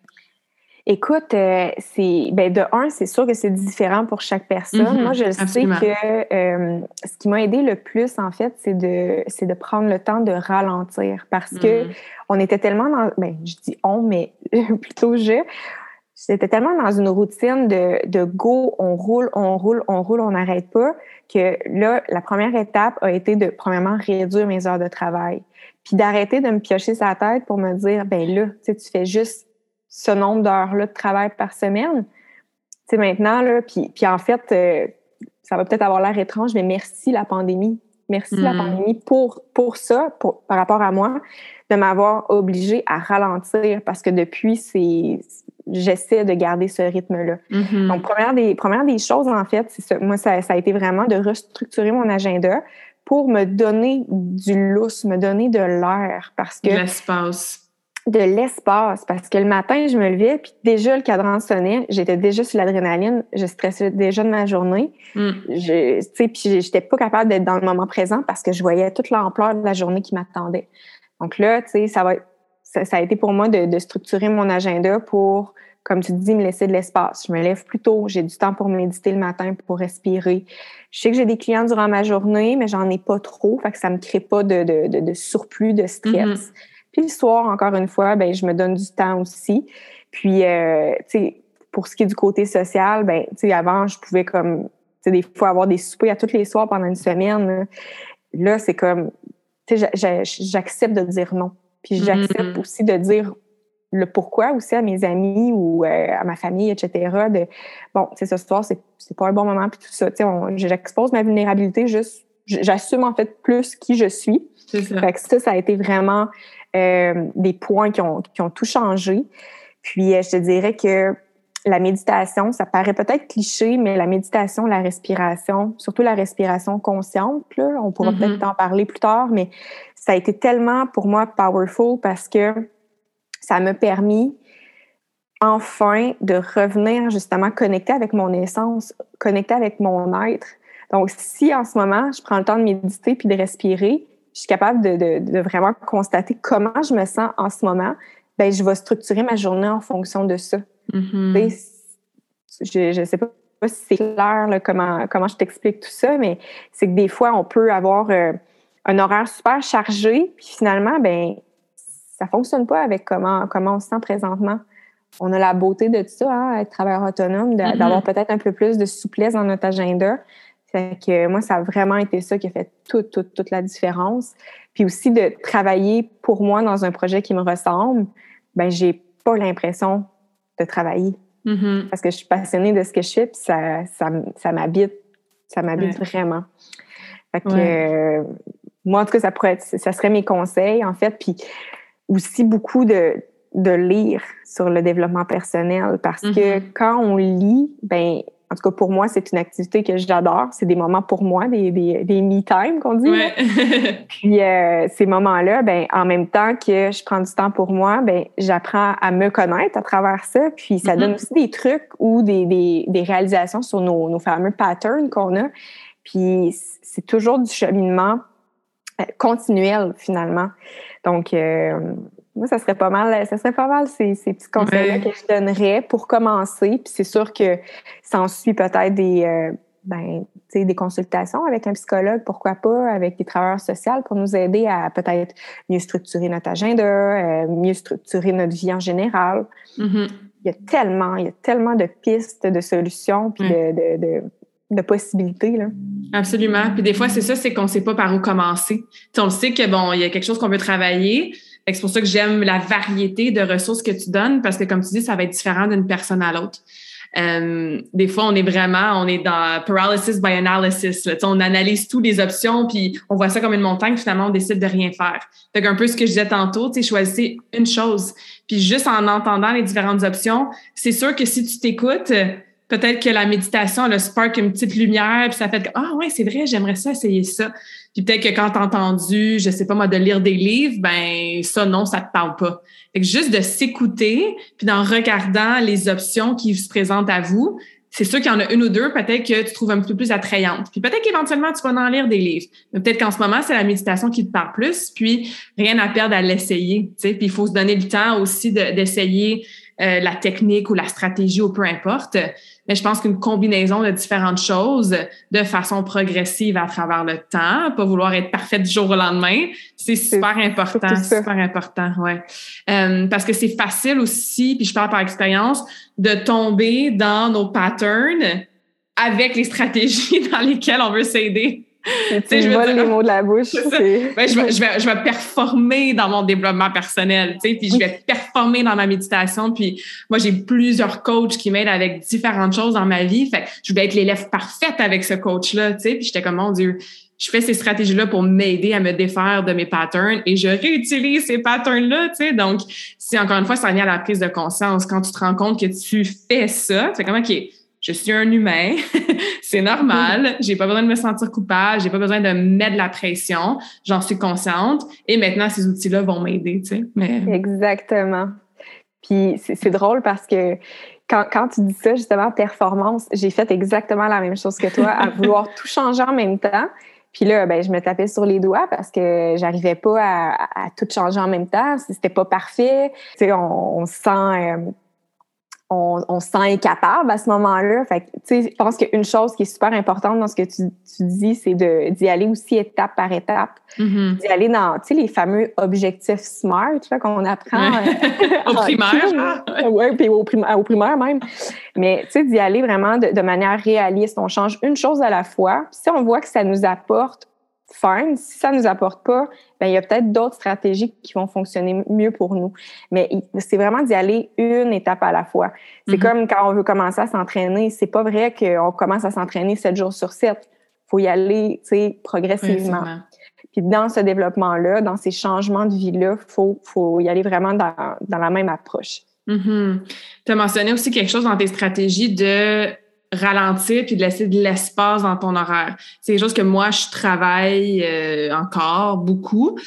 Écoute, euh, c'est ben de un, c'est sûr que c'est différent pour chaque personne. Mhm, Moi, je absolument. sais que euh, ce qui m'a aidé le plus, en fait, c'est de c'est de prendre le temps de ralentir parce que Mm. on était tellement dans ben je dis on, mais plutôt je J'étais tellement dans une routine de, de go, on roule, on roule, on roule, on n'arrête pas, que là, la première étape a été de, premièrement, réduire mes heures de travail. Puis d'arrêter de me piocher sa tête pour me dire, ben là, tu fais juste ce nombre d'heures-là de travail par semaine. Tu sais, maintenant, là, puis, puis en fait, euh, ça va peut-être avoir l'air étrange, mais merci la pandémie. Merci la Mm. pandémie pour, pour ça, pour, par rapport à moi, de m'avoir obligée à ralentir parce que depuis, c'est j'essaie de garder ce rythme-là. Mhm. Donc, première des, première des choses, en fait, c'est ça. Moi, ça, ça a été vraiment de restructurer mon agenda pour me donner du lousse, me donner de l'air parce que l'espace. De l'espace parce que le matin, je me levais, puis déjà le cadran sonnait, j'étais déjà sur l'adrénaline, je stressais déjà de ma journée. Mm. Je, tu sais, puis j'étais pas capable d'être dans le moment présent parce que je voyais toute l'ampleur de la journée qui m'attendait. Donc là, tu sais, ça va, ça, ça a été pour moi de, de structurer mon agenda pour, comme tu dis, me laisser de l'espace. Je me lève plus tôt, j'ai du temps pour méditer le matin, pour respirer. Je sais que j'ai des clients durant ma journée, mais j'en ai pas trop, fait que ça me crée pas de, de, de, de surplus de stress. Mhm. Puis le soir, encore une fois, ben je me donne du temps aussi. Puis, euh, tu sais, pour ce qui est du côté social, ben tu sais, avant, je pouvais comme, tu sais, des fois avoir des soupers à tous les soirs pendant une semaine. Là, c'est comme, tu sais, j'a- j'a- j'accepte de dire non. Puis j'accepte Mhm. aussi de dire le pourquoi aussi à mes amis ou euh, à ma famille, etc. De, bon, tu sais, ce soir, c'est c'est pas un bon moment, puis tout ça. Tu sais, j'expose ma vulnérabilité juste, j'assume en fait plus qui je suis. C'est ça. Fait que ça, ça a été vraiment des points qui ont, qui ont tout changé. Puis, euh, je te dirais que la méditation, ça paraît peut-être cliché, mais la méditation, la respiration, surtout la respiration consciente, là, on pourra Mhm. peut-être en parler plus tard, mais ça a été tellement pour moi powerful parce que ça m'a permis enfin de revenir justement connecter avec mon essence, connecter avec mon être. Donc, si en ce moment, je prends le temps de méditer puis de respirer, je suis capable de, de, de vraiment constater comment je me sens en ce moment, ben je vais structurer ma journée en fonction de ça. Sais, Je ne sais pas si c'est clair là, comment, comment je t'explique tout ça, mais c'est que des fois, on peut avoir euh, un horaire super chargé, puis finalement, ben ça fonctionne pas avec comment, comment on se sent présentement. On a la beauté de tout ça, hein, être travailleur autonome, Mhm. d'avoir peut-être un peu plus de souplesse dans notre agenda. Fait que moi, ça a vraiment été ça qui a fait toute, toute, toute la différence. Puis aussi de travailler pour moi dans un projet qui me ressemble, ben j'ai pas l'impression de travailler Mhm. parce que je suis passionnée de ce que je fais, puis ça, ça, m'habite, ça m'habite vraiment. Fait que, Ouais. euh, moi, en tout cas, ça pourrait être, ça serait mes conseils, en fait, puis aussi beaucoup de, de lire sur le développement personnel parce que Mhm. quand on lit, ben en tout cas pour moi, c'est une activité que j'adore. C'est des moments pour moi, des, des, des me time qu'on dit. Ouais. Puis euh, ces moments-là, ben en même temps que je prends du temps pour moi, ben j'apprends à me connaître à travers ça. Puis ça donne aussi des trucs ou des, des, des réalisations sur nos, nos fameux patterns qu'on a. Puis c'est toujours du cheminement euh, continuel finalement. Donc euh, moi, ça serait pas mal, ça serait pas mal ces, ces petits conseils-là que je donnerais pour commencer. Puis c'est sûr que ça en suit peut-être des, euh, ben, des consultations avec un psychologue, pourquoi pas, avec des travailleurs sociaux pour nous aider à peut-être mieux structurer notre agenda, euh, mieux structurer notre vie en général. Mhm. Il y a tellement, il y a tellement de pistes, de solutions, puis de, de, de, de possibilités. Là. Absolument. Puis des fois, c'est ça, c'est qu'on ne sait pas par où commencer. On le sait que bon, il y a quelque chose qu'on veut travailler. C'est pour ça que j'aime la variété de ressources que tu donnes parce que, comme tu dis, ça va être différent d'une personne à l'autre. Euh, des fois, on est vraiment, on est dans paralysis by analysis. On analyse toutes les options, puis on voit ça comme une montagne, finalement, on décide de rien faire. Fait un peu ce que je disais tantôt, choisissez une chose. Puis juste en entendant les différentes options, c'est sûr que si tu t'écoutes, peut-être que la méditation, le spark une petite lumière, puis ça fait que, ah ouais, c'est vrai, j'aimerais ça essayer ça. Puis peut-être que quand t'as entendu, je sais pas moi, de lire des livres, ben ça, non, ça te parle pas. Fait que juste de s'écouter, puis en regardant les options qui se présentent à vous, c'est sûr qu'il y en a une ou deux, peut-être que tu trouves un petit peu plus attrayante. Puis peut-être qu'éventuellement, tu vas en lire des livres. Mais peut-être qu'en ce moment, c'est la méditation qui te parle plus, puis rien à perdre à l'essayer. Puis il faut se donner le temps aussi de- d'essayer euh, la technique ou la stratégie ou peu importe. Mais je pense qu'une combinaison de différentes choses de façon progressive à travers le temps, pas vouloir être parfaite du jour au lendemain, c'est super important, super important, ouais. Euh, parce que c'est facile aussi, puis je parle par expérience, de tomber dans nos patterns avec les stratégies dans lesquelles on veut s'aider. Tu me voles les mots de la bouche. C'est c'est- Ben, je, vais, je, vais, je vais performer dans mon développement personnel, tu sais, puis je vais performer dans ma méditation. Puis moi, j'ai plusieurs coachs qui m'aident avec différentes choses dans ma vie. Fait que je voulais être l'élève parfaite avec ce coach-là, tu sais. Puis j'étais comme, mon Dieu, je fais ces stratégies-là pour m'aider à me défaire de mes patterns et je réutilise ces patterns-là, tu sais. Donc, si encore une fois, ça vient à la prise de conscience, quand tu te rends compte que tu fais ça, c'est comme, OK, je suis un humain, c'est normal, j'ai pas besoin de me sentir coupable, j'ai pas besoin de mettre de la pression, j'en suis consciente et maintenant ces outils-là vont m'aider, tu sais. Mais Exactement. Puis c'est drôle parce que quand, quand tu dis ça, justement, performance, j'ai fait exactement la même chose que toi, à vouloir tout changer en même temps. Puis là, ben, je me tapais sur les doigts parce que j'arrivais pas à, à tout changer en même temps. C'était pas parfait. Tu sais, on, on se sent, euh, on, on se sent incapable à ce moment-là. Fait que, tu sais, je pense qu'une chose qui est super importante dans ce que tu, tu dis, c'est d'y aller aussi étape par étape Mhm. d'y aller dans, tu sais, les fameux objectifs SMART qu'on apprend euh, Au primaire. Ouais, puis au primaire même. Mais tu sais, d'y aller vraiment de, de manière réaliste. On change une chose à la fois. Puis si on voit que ça nous apporte, fine. Si ça nous apporte pas, ben il y a peut-être d'autres stratégies qui vont fonctionner mieux pour nous. Mais il- c'est vraiment d'y aller une étape à la fois. C'est Mhm. comme quand on veut commencer à s'entraîner. C'est pas vrai qu'on commence à s'entraîner sept jours sur sept. faut y aller, progressivement. Puis dans ce développement-là, dans ces changements de vie-là, il faut, faut y aller vraiment dans, dans la même approche. Mhm. Tu as mentionné aussi quelque chose dans tes stratégies de ralentir puis de laisser de l'espace dans ton horaire. C'est quelque chose que moi, je travaille euh, encore beaucoup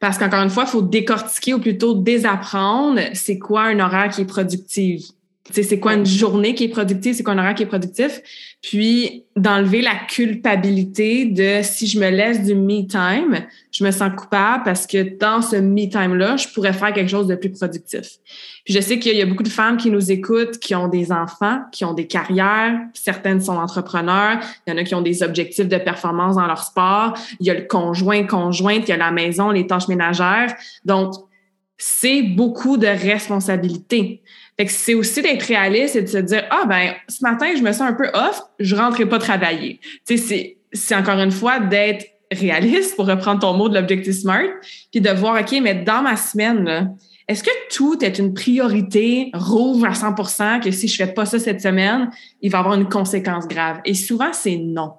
parce qu'encore une fois, il faut décortiquer ou plutôt désapprendre c'est quoi un horaire qui est productif. C'est quoi une journée qui est productive, c'est quoi un horaire qui est productif, puis d'enlever la culpabilité de si je me laisse du me time, je me sens coupable parce que dans ce me time là, je pourrais faire quelque chose de plus productif. Puis je sais qu'il y a beaucoup de femmes qui nous écoutent, qui ont des enfants, qui ont des carrières, certaines sont entrepreneurs, il y en a qui ont des objectifs de performance dans leur sport, il y a le conjoint, conjointe, il y a la maison, les tâches ménagères. Donc c'est beaucoup de responsabilités. Fait que c'est aussi d'être réaliste et de se dire ah ben ce matin je me sens un peu off, je rentrerai pas travailler. Tu sais c'est c'est encore une fois d'être réaliste pour reprendre ton mot de l'objectif smart puis de voir OK mais dans ma semaine est-ce que tout est une priorité rouge à 100% que si je fais pas ça cette semaine, il va y avoir une conséquence grave? Et souvent c'est non.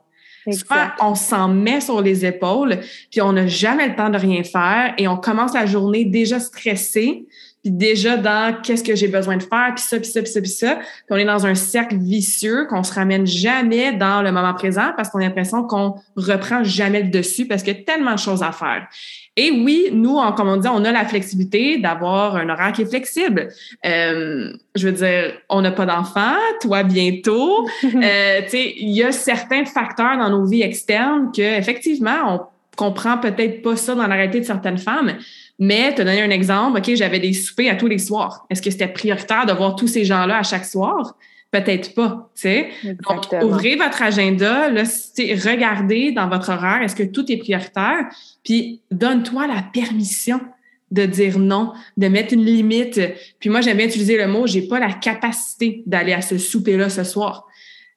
Souvent, Exact. on s'en met sur les épaules, puis on n'a jamais le temps de rien faire et on commence la journée déjà stressé. Puis déjà dans qu'est-ce que j'ai besoin de faire, puis ça, puis ça, puis ça, puis ça. Puis on est dans un cercle vicieux qu'on se ramène jamais dans le moment présent parce qu'on a l'impression qu'on reprend jamais le dessus parce qu'il y a tellement de choses à faire. Et oui, nous, comme on dit, on a la flexibilité d'avoir un horaire qui est flexible. Euh, je veux dire, on n'a pas d'enfants, toi bientôt. euh, il y a certains facteurs dans nos vies externes que effectivement, on comprend peut-être pas ça dans la réalité de certaines femmes. Mais te donner un exemple, OK, j'avais des soupers à tous les soirs. Est-ce que c'était prioritaire de voir tous ces gens-là à chaque soir? Peut-être pas, tu sais. Donc, ouvrez votre agenda, là, regardez dans votre horaire, est-ce que tout est prioritaire? Puis, donne-toi la permission de dire non, de mettre une limite. Puis moi, j'aime bien utiliser le mot, j'ai pas la capacité d'aller à ce souper-là ce soir.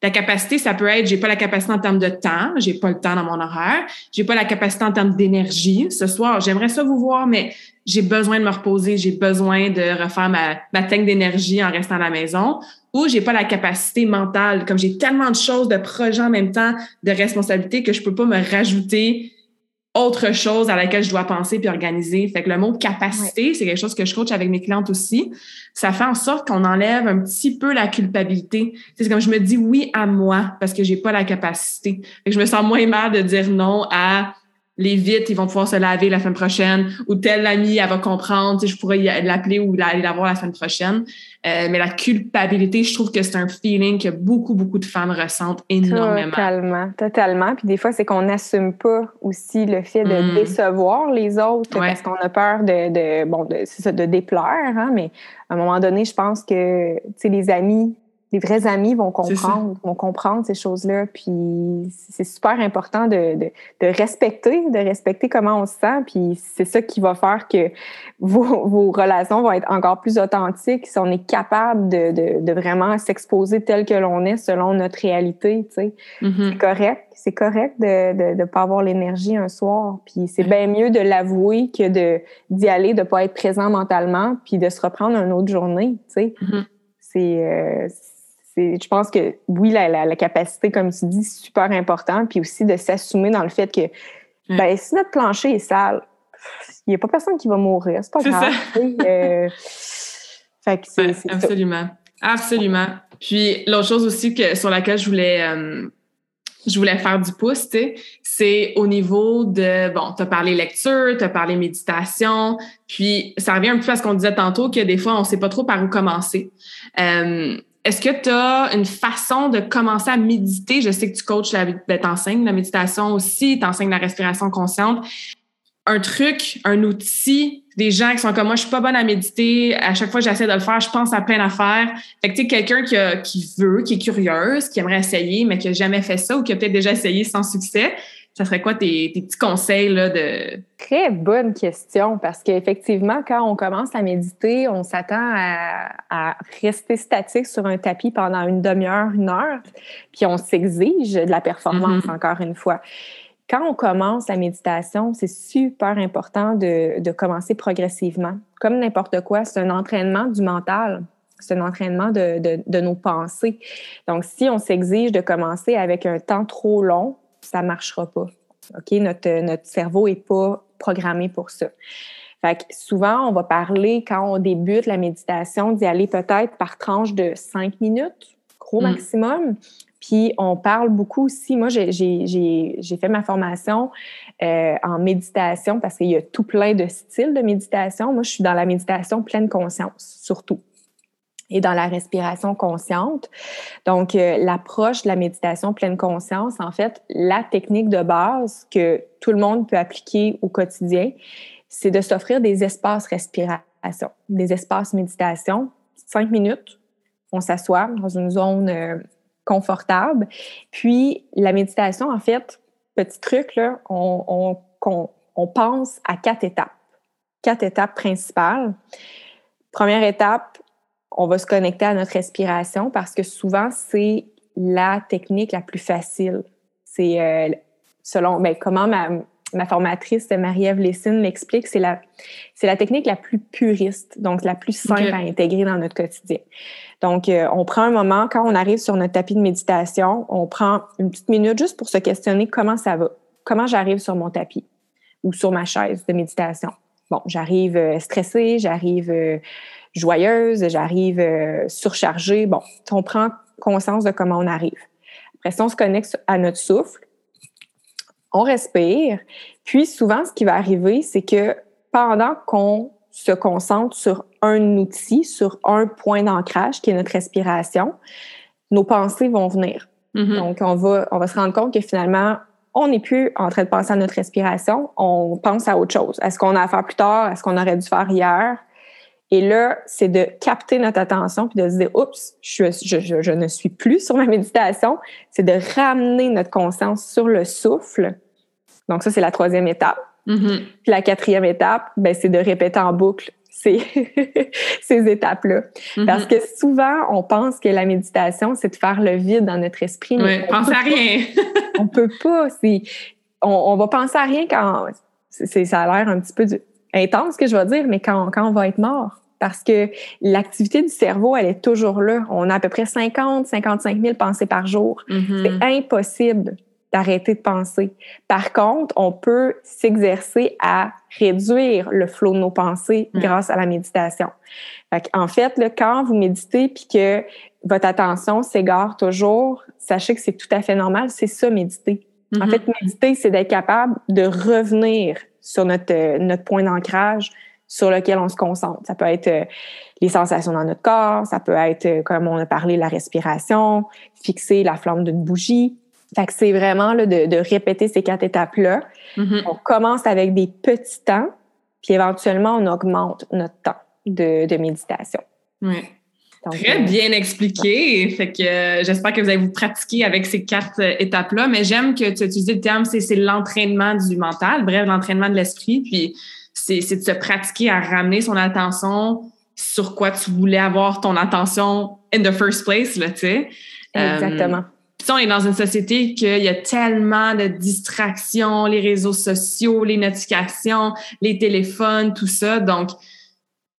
La capacité, ça peut être, j'ai pas la capacité en termes de temps, j'ai pas le temps dans mon horaire, j'ai pas la capacité en termes d'énergie. Ce soir, j'aimerais ça vous voir, mais j'ai besoin de me reposer, j'ai besoin de refaire ma, ma tank d'énergie en restant à la maison, ou j'ai pas la capacité mentale, comme j'ai tellement de choses, de projets en même temps, de responsabilités que je peux pas me rajouter autre chose à laquelle je dois penser puis organiser. Fait que le mot capacité, c'est quelque chose que je coach avec mes clientes aussi. Ça fait en sorte qu'on enlève un petit peu la culpabilité. C'est comme je me dis oui à moi parce que j'ai pas la capacité. Fait que je me sens moins mal de dire non à les vite, ils vont pouvoir se laver la semaine prochaine, ou telle amie, elle va comprendre, je pourrais l'appeler ou aller la voir la semaine prochaine. Euh, mais la culpabilité, je trouve que c'est un feeling que beaucoup, beaucoup de femmes ressentent énormément. Totalement, totalement. Puis des fois, c'est qu'on n'assume pas aussi le fait de mm. décevoir les autres parce qu'on a peur de, de bon, de, ça, de déplaire. Hein? Mais à un moment donné, je pense que, tu sais, les amis les vrais amis vont comprendre, vont comprendre ces choses-là. Puis c'est super important de, de, de, respecter, de respecter comment on se sent. Puis c'est ça qui va faire que vos, vos, relations vont être encore plus authentiques si on est capable de, de, de vraiment s'exposer tel que l'on est selon notre réalité. Tu sais. Mm-hmm. C'est correct. C'est correct de ne pas avoir l'énergie un soir. Puis c'est bien mieux de l'avouer que de d'y aller, de pas être présent mentalement, puis de se reprendre une autre journée. Tu sais. Mm-hmm. C'est euh, je pense que oui, la, capacité, comme tu dis, c'est super important. Puis aussi de s'assumer dans le fait que ben, si notre plancher est sale, il n'y a pas personne qui va mourir. C'est pas grave. Euh, absolument. Absolument. Puis l'autre chose aussi que, sur laquelle je voulais, euh, je voulais faire du pouce, c'est au niveau de, bon, tu as parlé lecture, tu as parlé méditation, puis ça revient un peu à ce qu'on disait tantôt, que des fois, on ne sait pas trop par où commencer. Euh, est-ce que tu as une façon de commencer à méditer? Je sais que tu coaches, la, ben, t'enseignes la méditation aussi, tu enseignes la respiration consciente. Un truc, un outil, des gens qui sont comme moi, je suis pas bonne à méditer. À chaque fois que j'essaie de le faire, je pense à plein d'affaires. Fait que tu sais, quelqu'un qui, qui veut, qui est curieuse, qui aimerait essayer, mais qui a jamais fait ça ou qui a peut-être déjà essayé sans succès, ça serait quoi tes, petits conseils là, de... Très bonne question parce qu'effectivement, quand on commence à méditer, on s'attend à, rester statique sur un tapis pendant une demi-heure, une heure, puis on s'exige de la performance mm-hmm. encore une fois. Quand on commence la méditation, c'est super important de, de commencer progressivement. Comme n'importe quoi, c'est un entraînement du mental c'est un entraînement de, de, de, nos pensées. Donc, si on s'exige de commencer avec un temps trop long, ça marchera pas. OK? Notre, notre cerveau est pas programmé pour ça. Fait que souvent, on va parler, quand on débute la méditation, d'y aller peut-être par tranche de cinq minutes, gros mm. maximum. Puis on parle beaucoup aussi. Moi, j'ai fait ma formation euh, en méditation parce qu'il y a tout plein de styles de méditation. Moi, je suis dans la méditation pleine conscience, surtout et dans la respiration consciente. Donc, euh, l'approche de la méditation pleine conscience, en fait, la technique de base que tout le monde peut appliquer au quotidien, c'est de s'offrir des espaces respiration, des espaces méditation. Cinq minutes, on s'assoit dans une zone euh, confortable. Puis, la méditation, en fait, petit truc, là, on, pense à quatre étapes. Quatre étapes principales. Première étape, on va se connecter à notre respiration parce que souvent, c'est la technique la plus facile. C'est euh, selon ben, comment ma, ma formatrice Marie-Ève Lessine l'explique, c'est la, c'est la technique la plus puriste, donc la plus simple à intégrer dans notre quotidien. Donc, euh, on prend un moment, quand on arrive sur notre tapis de méditation, on prend une petite minute juste pour se questionner comment ça va, comment j'arrive sur mon tapis ou sur ma chaise de méditation. Bon, j'arrive euh, stressée, j'arrive euh, joyeuse, j'arrive surchargée. Bon, on prend conscience de comment on arrive. Après ça, on se connecte à notre souffle, on respire, puis souvent, ce qui va arriver, c'est que pendant qu'on se concentre sur un outil, sur un point d'ancrage qui est notre respiration, nos pensées vont venir. Mm-hmm. Donc, on va, on va se rendre compte que finalement, on n'est plus en train de penser à notre respiration, on pense à autre chose. Est-ce qu'on a à faire plus tard? Est-ce qu'on aurait dû faire hier? Et là, c'est de capter notre attention puis de se dire, oups, je, je, je ne suis plus sur ma méditation. C'est de ramener notre conscience sur le souffle. Donc, ça, c'est la troisième étape. Mm-hmm. Puis la quatrième étape, ben, c'est de répéter en boucle ces, ces étapes-là. Mm-hmm. Parce que souvent, on pense que la méditation, c'est de faire le vide dans notre esprit. Mais pense à rien. on peut pas. On, on, va penser à rien quand... ça a l'air un petit peu intense, ce que je vais dire, mais quand, quand on va être mort parce que l'activité du cerveau, elle est toujours là. On a à peu près 50, 55 000 pensées par jour. Mm-hmm. C'est impossible d'arrêter de penser. Par contre, on peut s'exercer à réduire le flot de nos pensées mm. grâce à la méditation. en fait, là, quand vous méditez puis que votre attention s'égare toujours, sachez que c'est tout à fait normal. C'est ça, méditer. En mm-hmm. fait, méditer, c'est d'être capable de revenir sur notre, notre point d'ancrage sur lequel on se concentre. Ça peut être euh, les sensations dans notre corps, ça peut être, euh, comme on a parlé, la respiration, fixer la flamme d'une bougie, fait que c'est vraiment là, de, de, répéter ces quatre étapes-là. Mm-hmm. On commence avec des petits temps, puis éventuellement, on augmente notre temps de, de méditation. Oui. Très euh, bien expliqué. Fait que euh, j'espère que vous allez vous pratiquer avec ces quatre euh, étapes-là. Mais j'aime que tu utilises le terme, c'est l'entraînement du mental, bref, l'entraînement de l'esprit. Puis c'est de se pratiquer à ramener son attention sur quoi tu voulais avoir ton attention in the first place, là, tu sais. Exactement. Puis on est dans une société qu'il y a tellement de distractions, les réseaux sociaux, les notifications, les téléphones, tout ça. Donc,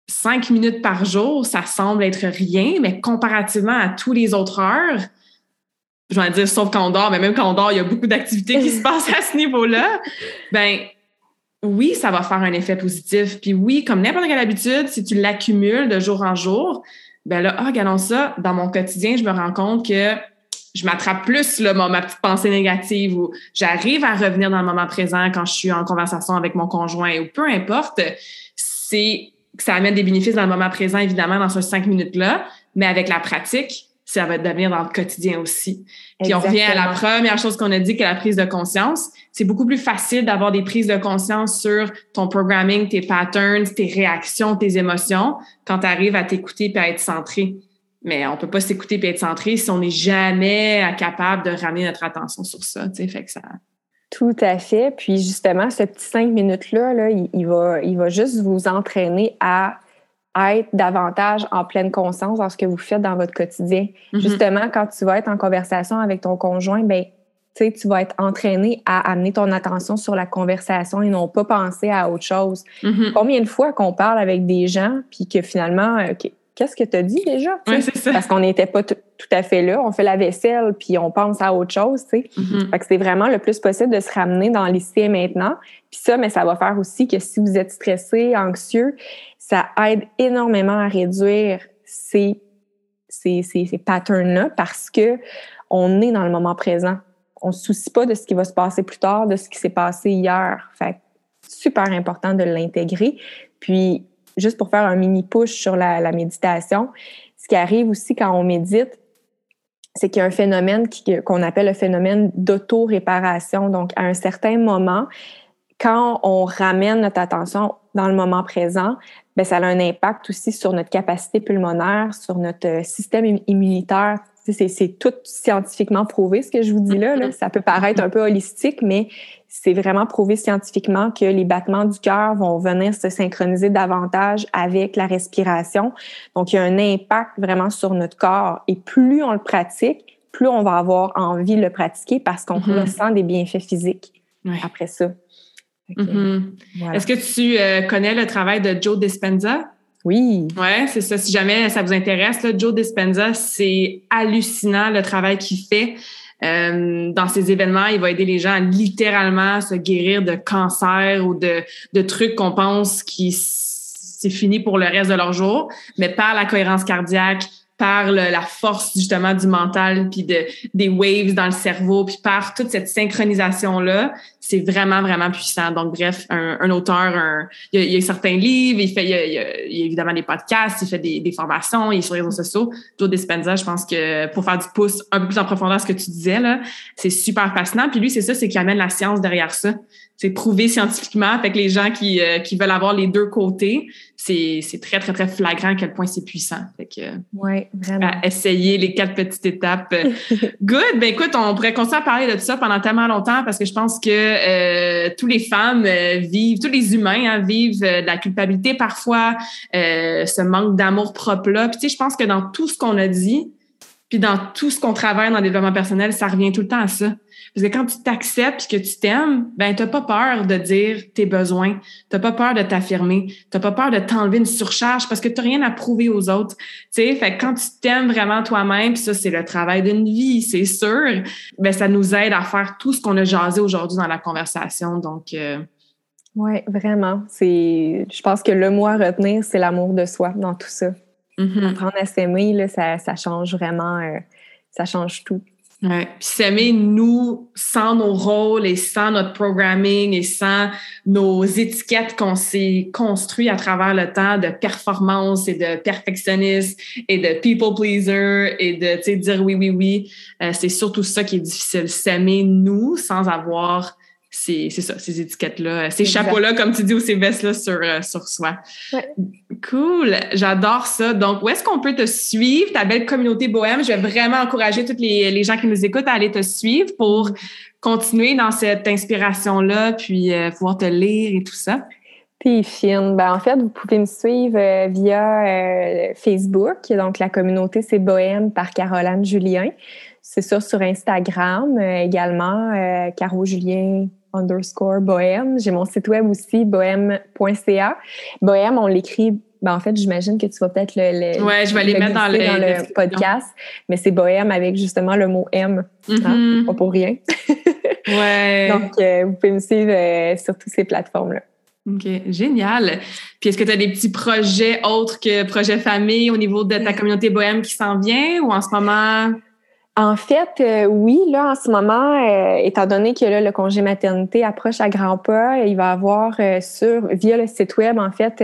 cinq minutes par jour, ça semble être rien, mais comparativement à tous les autres heures, je vais dire sauf quand on dort, mais même quand on dort, il y a beaucoup d'activités qui se passent à ce niveau-là. Ben oui, ça va faire un effet positif. Puis oui, comme n'importe quelle habitude, si tu l'accumules de jour en jour, ben là, ah, regardons ça, dans mon quotidien, je me rends compte que je m'attrape plus là, ma, petite pensée négative ou j'arrive à revenir dans le moment présent quand je suis en conversation avec mon conjoint ou peu importe, c'est ça amène des bénéfices dans le moment présent, évidemment, dans ces cinq minutes-là, mais avec la pratique, ça va devenir dans le quotidien aussi. Puis on revient à la première chose qu'on a dit, que la prise de conscience. C'est beaucoup plus facile d'avoir des prises de conscience sur ton programming, tes patterns, tes réactions, tes émotions, quand tu arrives à t'écouter et à être centré. Mais on peut pas s'écouter et être centré si on n'est jamais capable de ramener notre attention sur ça. Tu sais, fait que ça. Tout à fait. Puis justement, ce petit cinq minutes-là, là, il, va, il va juste vous entraîner à être davantage en pleine conscience dans ce que vous faites dans votre quotidien. Mm-hmm. Justement, quand tu vas être en conversation avec ton conjoint, ben tu tu vas être entraîné à amener ton attention sur la conversation et non pas penser à autre chose. Mm-hmm. Combien de fois qu'on parle avec des gens puis que finalement, euh, qu'est-ce que tu as dit déjà? Ça. Parce qu'on n'était pas tout à fait là. On fait la vaisselle, puis on pense à autre chose, sais. Mm-hmm. que c'est vraiment le plus possible de se ramener dans l'ici et maintenant. Puis ça, mais ça va faire aussi que si vous êtes stressé, anxieux, ça aide énormément à réduire ces, ces, ces, ces patterns-là parce que on est dans le moment présent. On ne se soucie pas de ce qui va se passer plus tard, de ce qui s'est passé hier. Fait super important de l'intégrer. Puis juste pour faire un mini push sur la, méditation, ce qui arrive aussi quand on médite, c'est qu'il y a un phénomène qu'on appelle le phénomène d'auto-réparation. Donc, à un certain moment, quand on ramène notre attention dans le moment présent, bien, ça a un impact aussi sur notre capacité pulmonaire, sur notre euh, système immunitaire, c'est tout scientifiquement prouvé, ce que je vous dis là, là. Ça peut paraître un peu holistique, mais c'est vraiment prouvé scientifiquement que les battements du cœur vont venir se synchroniser davantage avec la respiration. Donc, il y a un impact vraiment sur notre corps. Et plus on le pratique, plus on va avoir envie de le pratiquer parce qu'on mm-hmm. ressent des bienfaits physiques après ça. Mm-hmm. Est-ce que tu euh, connais le travail de Joe Dispenza? Oui. Ouais, c'est ça. Si jamais ça vous intéresse, Joe Dispenza, c'est hallucinant le travail qu'il fait. Euh, dans ces événements, il va aider les gens à littéralement se guérir de cancer ou de, de trucs qu'on pense qui c'est fini pour le reste de leur jour, mais par la cohérence cardiaque, par la force justement du mental, puis de, des waves dans le cerveau, puis par toute cette synchronisation-là, c'est vraiment, vraiment puissant. Donc, bref, un, auteur, un, il, y a, certains livres, il fait, il y a, évidemment des podcasts, il fait des, des, formations, il est sur les réseaux sociaux. Joe Dispenza, je pense que pour faire du pouce un peu plus en profondeur ce que tu disais, là, c'est super fascinant. Puis lui, c'est ça, c'est qu'il amène la science derrière ça c'est prouvé scientifiquement. Fait que les gens qui, euh, qui veulent avoir les deux côtés, c'est, c'est très, très, très flagrant à quel point c'est puissant. Fait que, ouais, vraiment. essayer les quatre petites étapes. Good. Ben, écoute, on pourrait continuer à parler de ça pendant tellement longtemps parce que je pense que euh, tous les femmes euh, vivent, tous les humains hein, vivent de la culpabilité parfois, ce manque d'amour propre-là. Puis, tu sais, je pense que dans tout ce qu'on a dit, puis dans tout ce qu'on travaille dans le développement personnel, ça revient tout le temps à ça. Parce que quand tu t'acceptes que tu t'aimes, ben t'as pas peur de dire tes besoins, t'as pas peur de t'affirmer, t'as pas peur de t'enlever une surcharge parce que t'as rien à prouver aux autres. Tu sais, fait que quand tu t'aimes vraiment toi-même, puis ça c'est le travail d'une vie, c'est sûr, ben ça nous aide à faire tout ce qu'on a jasé aujourd'hui dans la conversation. Donc euh, oui, vraiment. C'est, je pense que le mot à retenir, c'est l'amour de soi dans tout ça. Mm-hmm. Apprendre à s'aimer, ça, ça change vraiment, euh, ça change tout. Ouais. Puis s'aimer, nous, sans nos rôles et sans notre programming et sans nos étiquettes qu'on s'est construit à travers le temps de performance et de perfectionniste et de people pleaser et de dire oui, oui, oui, euh, c'est surtout ça qui est difficile. S'aimer, nous, sans avoir c'est ça, ces étiquettes-là, ces chapeaux-là, comme tu dis, ou ces vestes-là sur, euh, sur soi. Ouais. Cool, j'adore ça. Donc, où est-ce qu'on peut te suivre, ta belle communauté bohème? Je vais vraiment encourager tous les, les, gens qui nous écoutent à aller te suivre pour continuer dans cette inspiration-là, puis euh, pouvoir te lire et tout ça. Puis fine. Ben, en fait, vous pouvez me suivre euh, via Facebook. Donc, la communauté, c'est Bohème par Caroline Julien. C'est ça sur Instagram également, Caro Julien underscore bohème. J'ai mon site web aussi, bohème.ca. Bohème, on l'écrit ben, en fait, j'imagine que tu vas peut-être le, le, Ouais, je vais les mettre dans, le, podcast, mais c'est bohème avec justement le mot M. Hein, mm-hmm. Pas pour rien. ouais. Donc, euh, vous pouvez me suivre euh, sur toutes ces plateformes-là. OK, génial. Puis est-ce que tu as des petits projets autres que projet famille au niveau de ta communauté bohème qui s'en vient ou en ce moment? En fait, euh, oui, là, en ce moment, euh, étant donné que là, le congé maternité approche à grands pas, il va y avoir euh, sur, via le site web, en fait,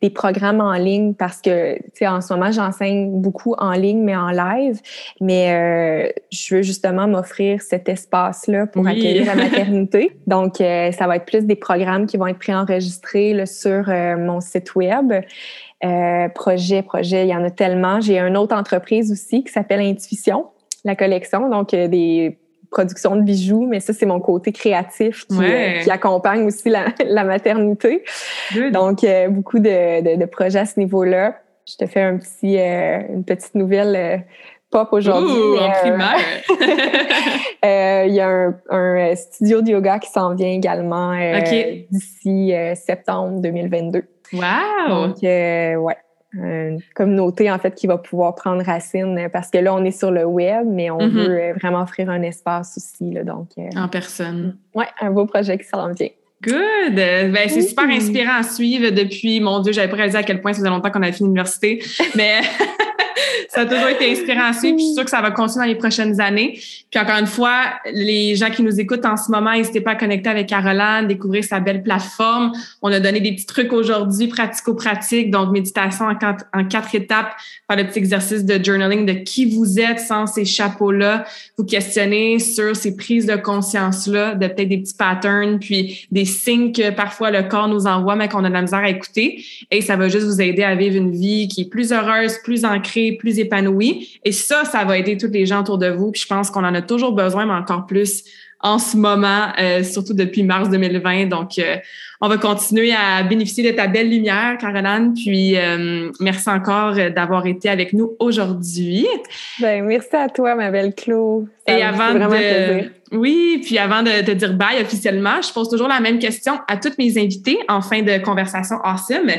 des programmes en ligne parce que, tu sais, en ce moment, j'enseigne beaucoup en ligne, mais en live. Mais je veux justement m'offrir cet espace-là pour accueillir la maternité. Donc, ça va être plus des programmes qui vont être préenregistrés là, sur mon site web. projet, projet, il y en a tellement. J'ai une autre entreprise aussi qui s'appelle Intuition la collection, donc euh, des productions de bijoux, mais ça, c'est mon côté créatif qui, euh, accompagne aussi la, maternité. Donc, euh, beaucoup de, projets à ce niveau-là. Je te fais un petit, une petite nouvelle pop aujourd'hui. en primaire! Il y a un, studio de yoga qui s'en vient également d'ici septembre 2022. Wow! Donc, ouais une communauté en fait qui va pouvoir prendre racine parce que là on est sur le web mais on mm-hmm. veut euh, vraiment offrir un espace aussi là, donc euh, en personne. Ouais, un beau projet qui s'en vient. Good! Ben, c'est super inspirant à suivre depuis, mon Dieu, j'avais pas réalisé à quel point ça faisait longtemps qu'on avait fini l'université, mais ça a toujours été inspirant à suivre. je suis sûre que ça va continuer dans les prochaines années. Puis encore une fois, les gens qui nous écoutent en ce moment, n'hésitez pas à connecter avec Caroline, découvrir sa belle plateforme. On a donné des petits trucs aujourd'hui, pratico-pratiques, donc méditation en quatre, étapes, faire le petit exercice de journaling de qui vous êtes sans ces chapeaux-là, vous questionner sur ces prises de conscience-là, de peut-être des petits patterns, puis des signes que parfois le corps nous envoie, mais qu'on a de la misère à écouter. Et ça va juste vous aider à vivre une vie qui est plus heureuse, plus ancrée, plus épanoui. Et ça, ça va aider tous les gens autour de vous. Puis je pense qu'on en a toujours besoin, mais encore plus en ce moment, euh, surtout depuis mars 2020. Donc, euh, on va continuer à bénéficier de ta belle lumière, Caroline. Puis, euh, merci encore d'avoir été avec nous aujourd'hui. Ben, merci à toi, ma belle Claude. Et avant de... Oui, puis avant de te dire bye officiellement, je pose toujours la même question à toutes mes invités en fin de conversation awesome.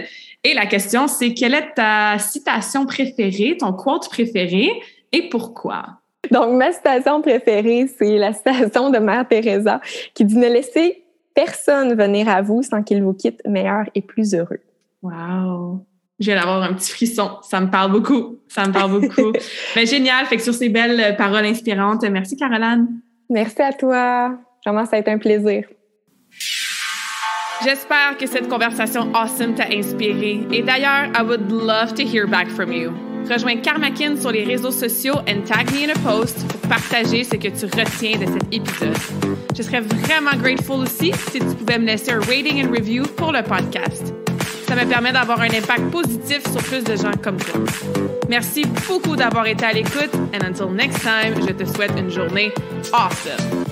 Et la question, c'est quelle est ta citation préférée, ton quote préféré et pourquoi? Donc, ma citation préférée, c'est la citation de Mère Teresa qui dit Ne laissez personne venir à vous sans qu'il vous quitte meilleur et plus heureux. Wow! Je viens d'avoir un petit frisson. Ça me parle beaucoup. Ça me parle beaucoup. Mais génial. Fait que sur ces belles paroles inspirantes, merci Caroline. Merci à toi. Vraiment, ça a été un plaisir. J'espère que cette conversation awesome t'a inspiré. Et d'ailleurs, I would love to hear back from you. Rejoins Karmakin sur les réseaux sociaux and tag me in a post pour partager ce que tu retiens de cet épisode. Je serais vraiment grateful aussi si tu pouvais me laisser un rating and review pour le podcast. Ça me permet d'avoir un impact positif sur plus de gens comme toi. Merci beaucoup d'avoir été à l'écoute and until next time, je te souhaite une journée awesome.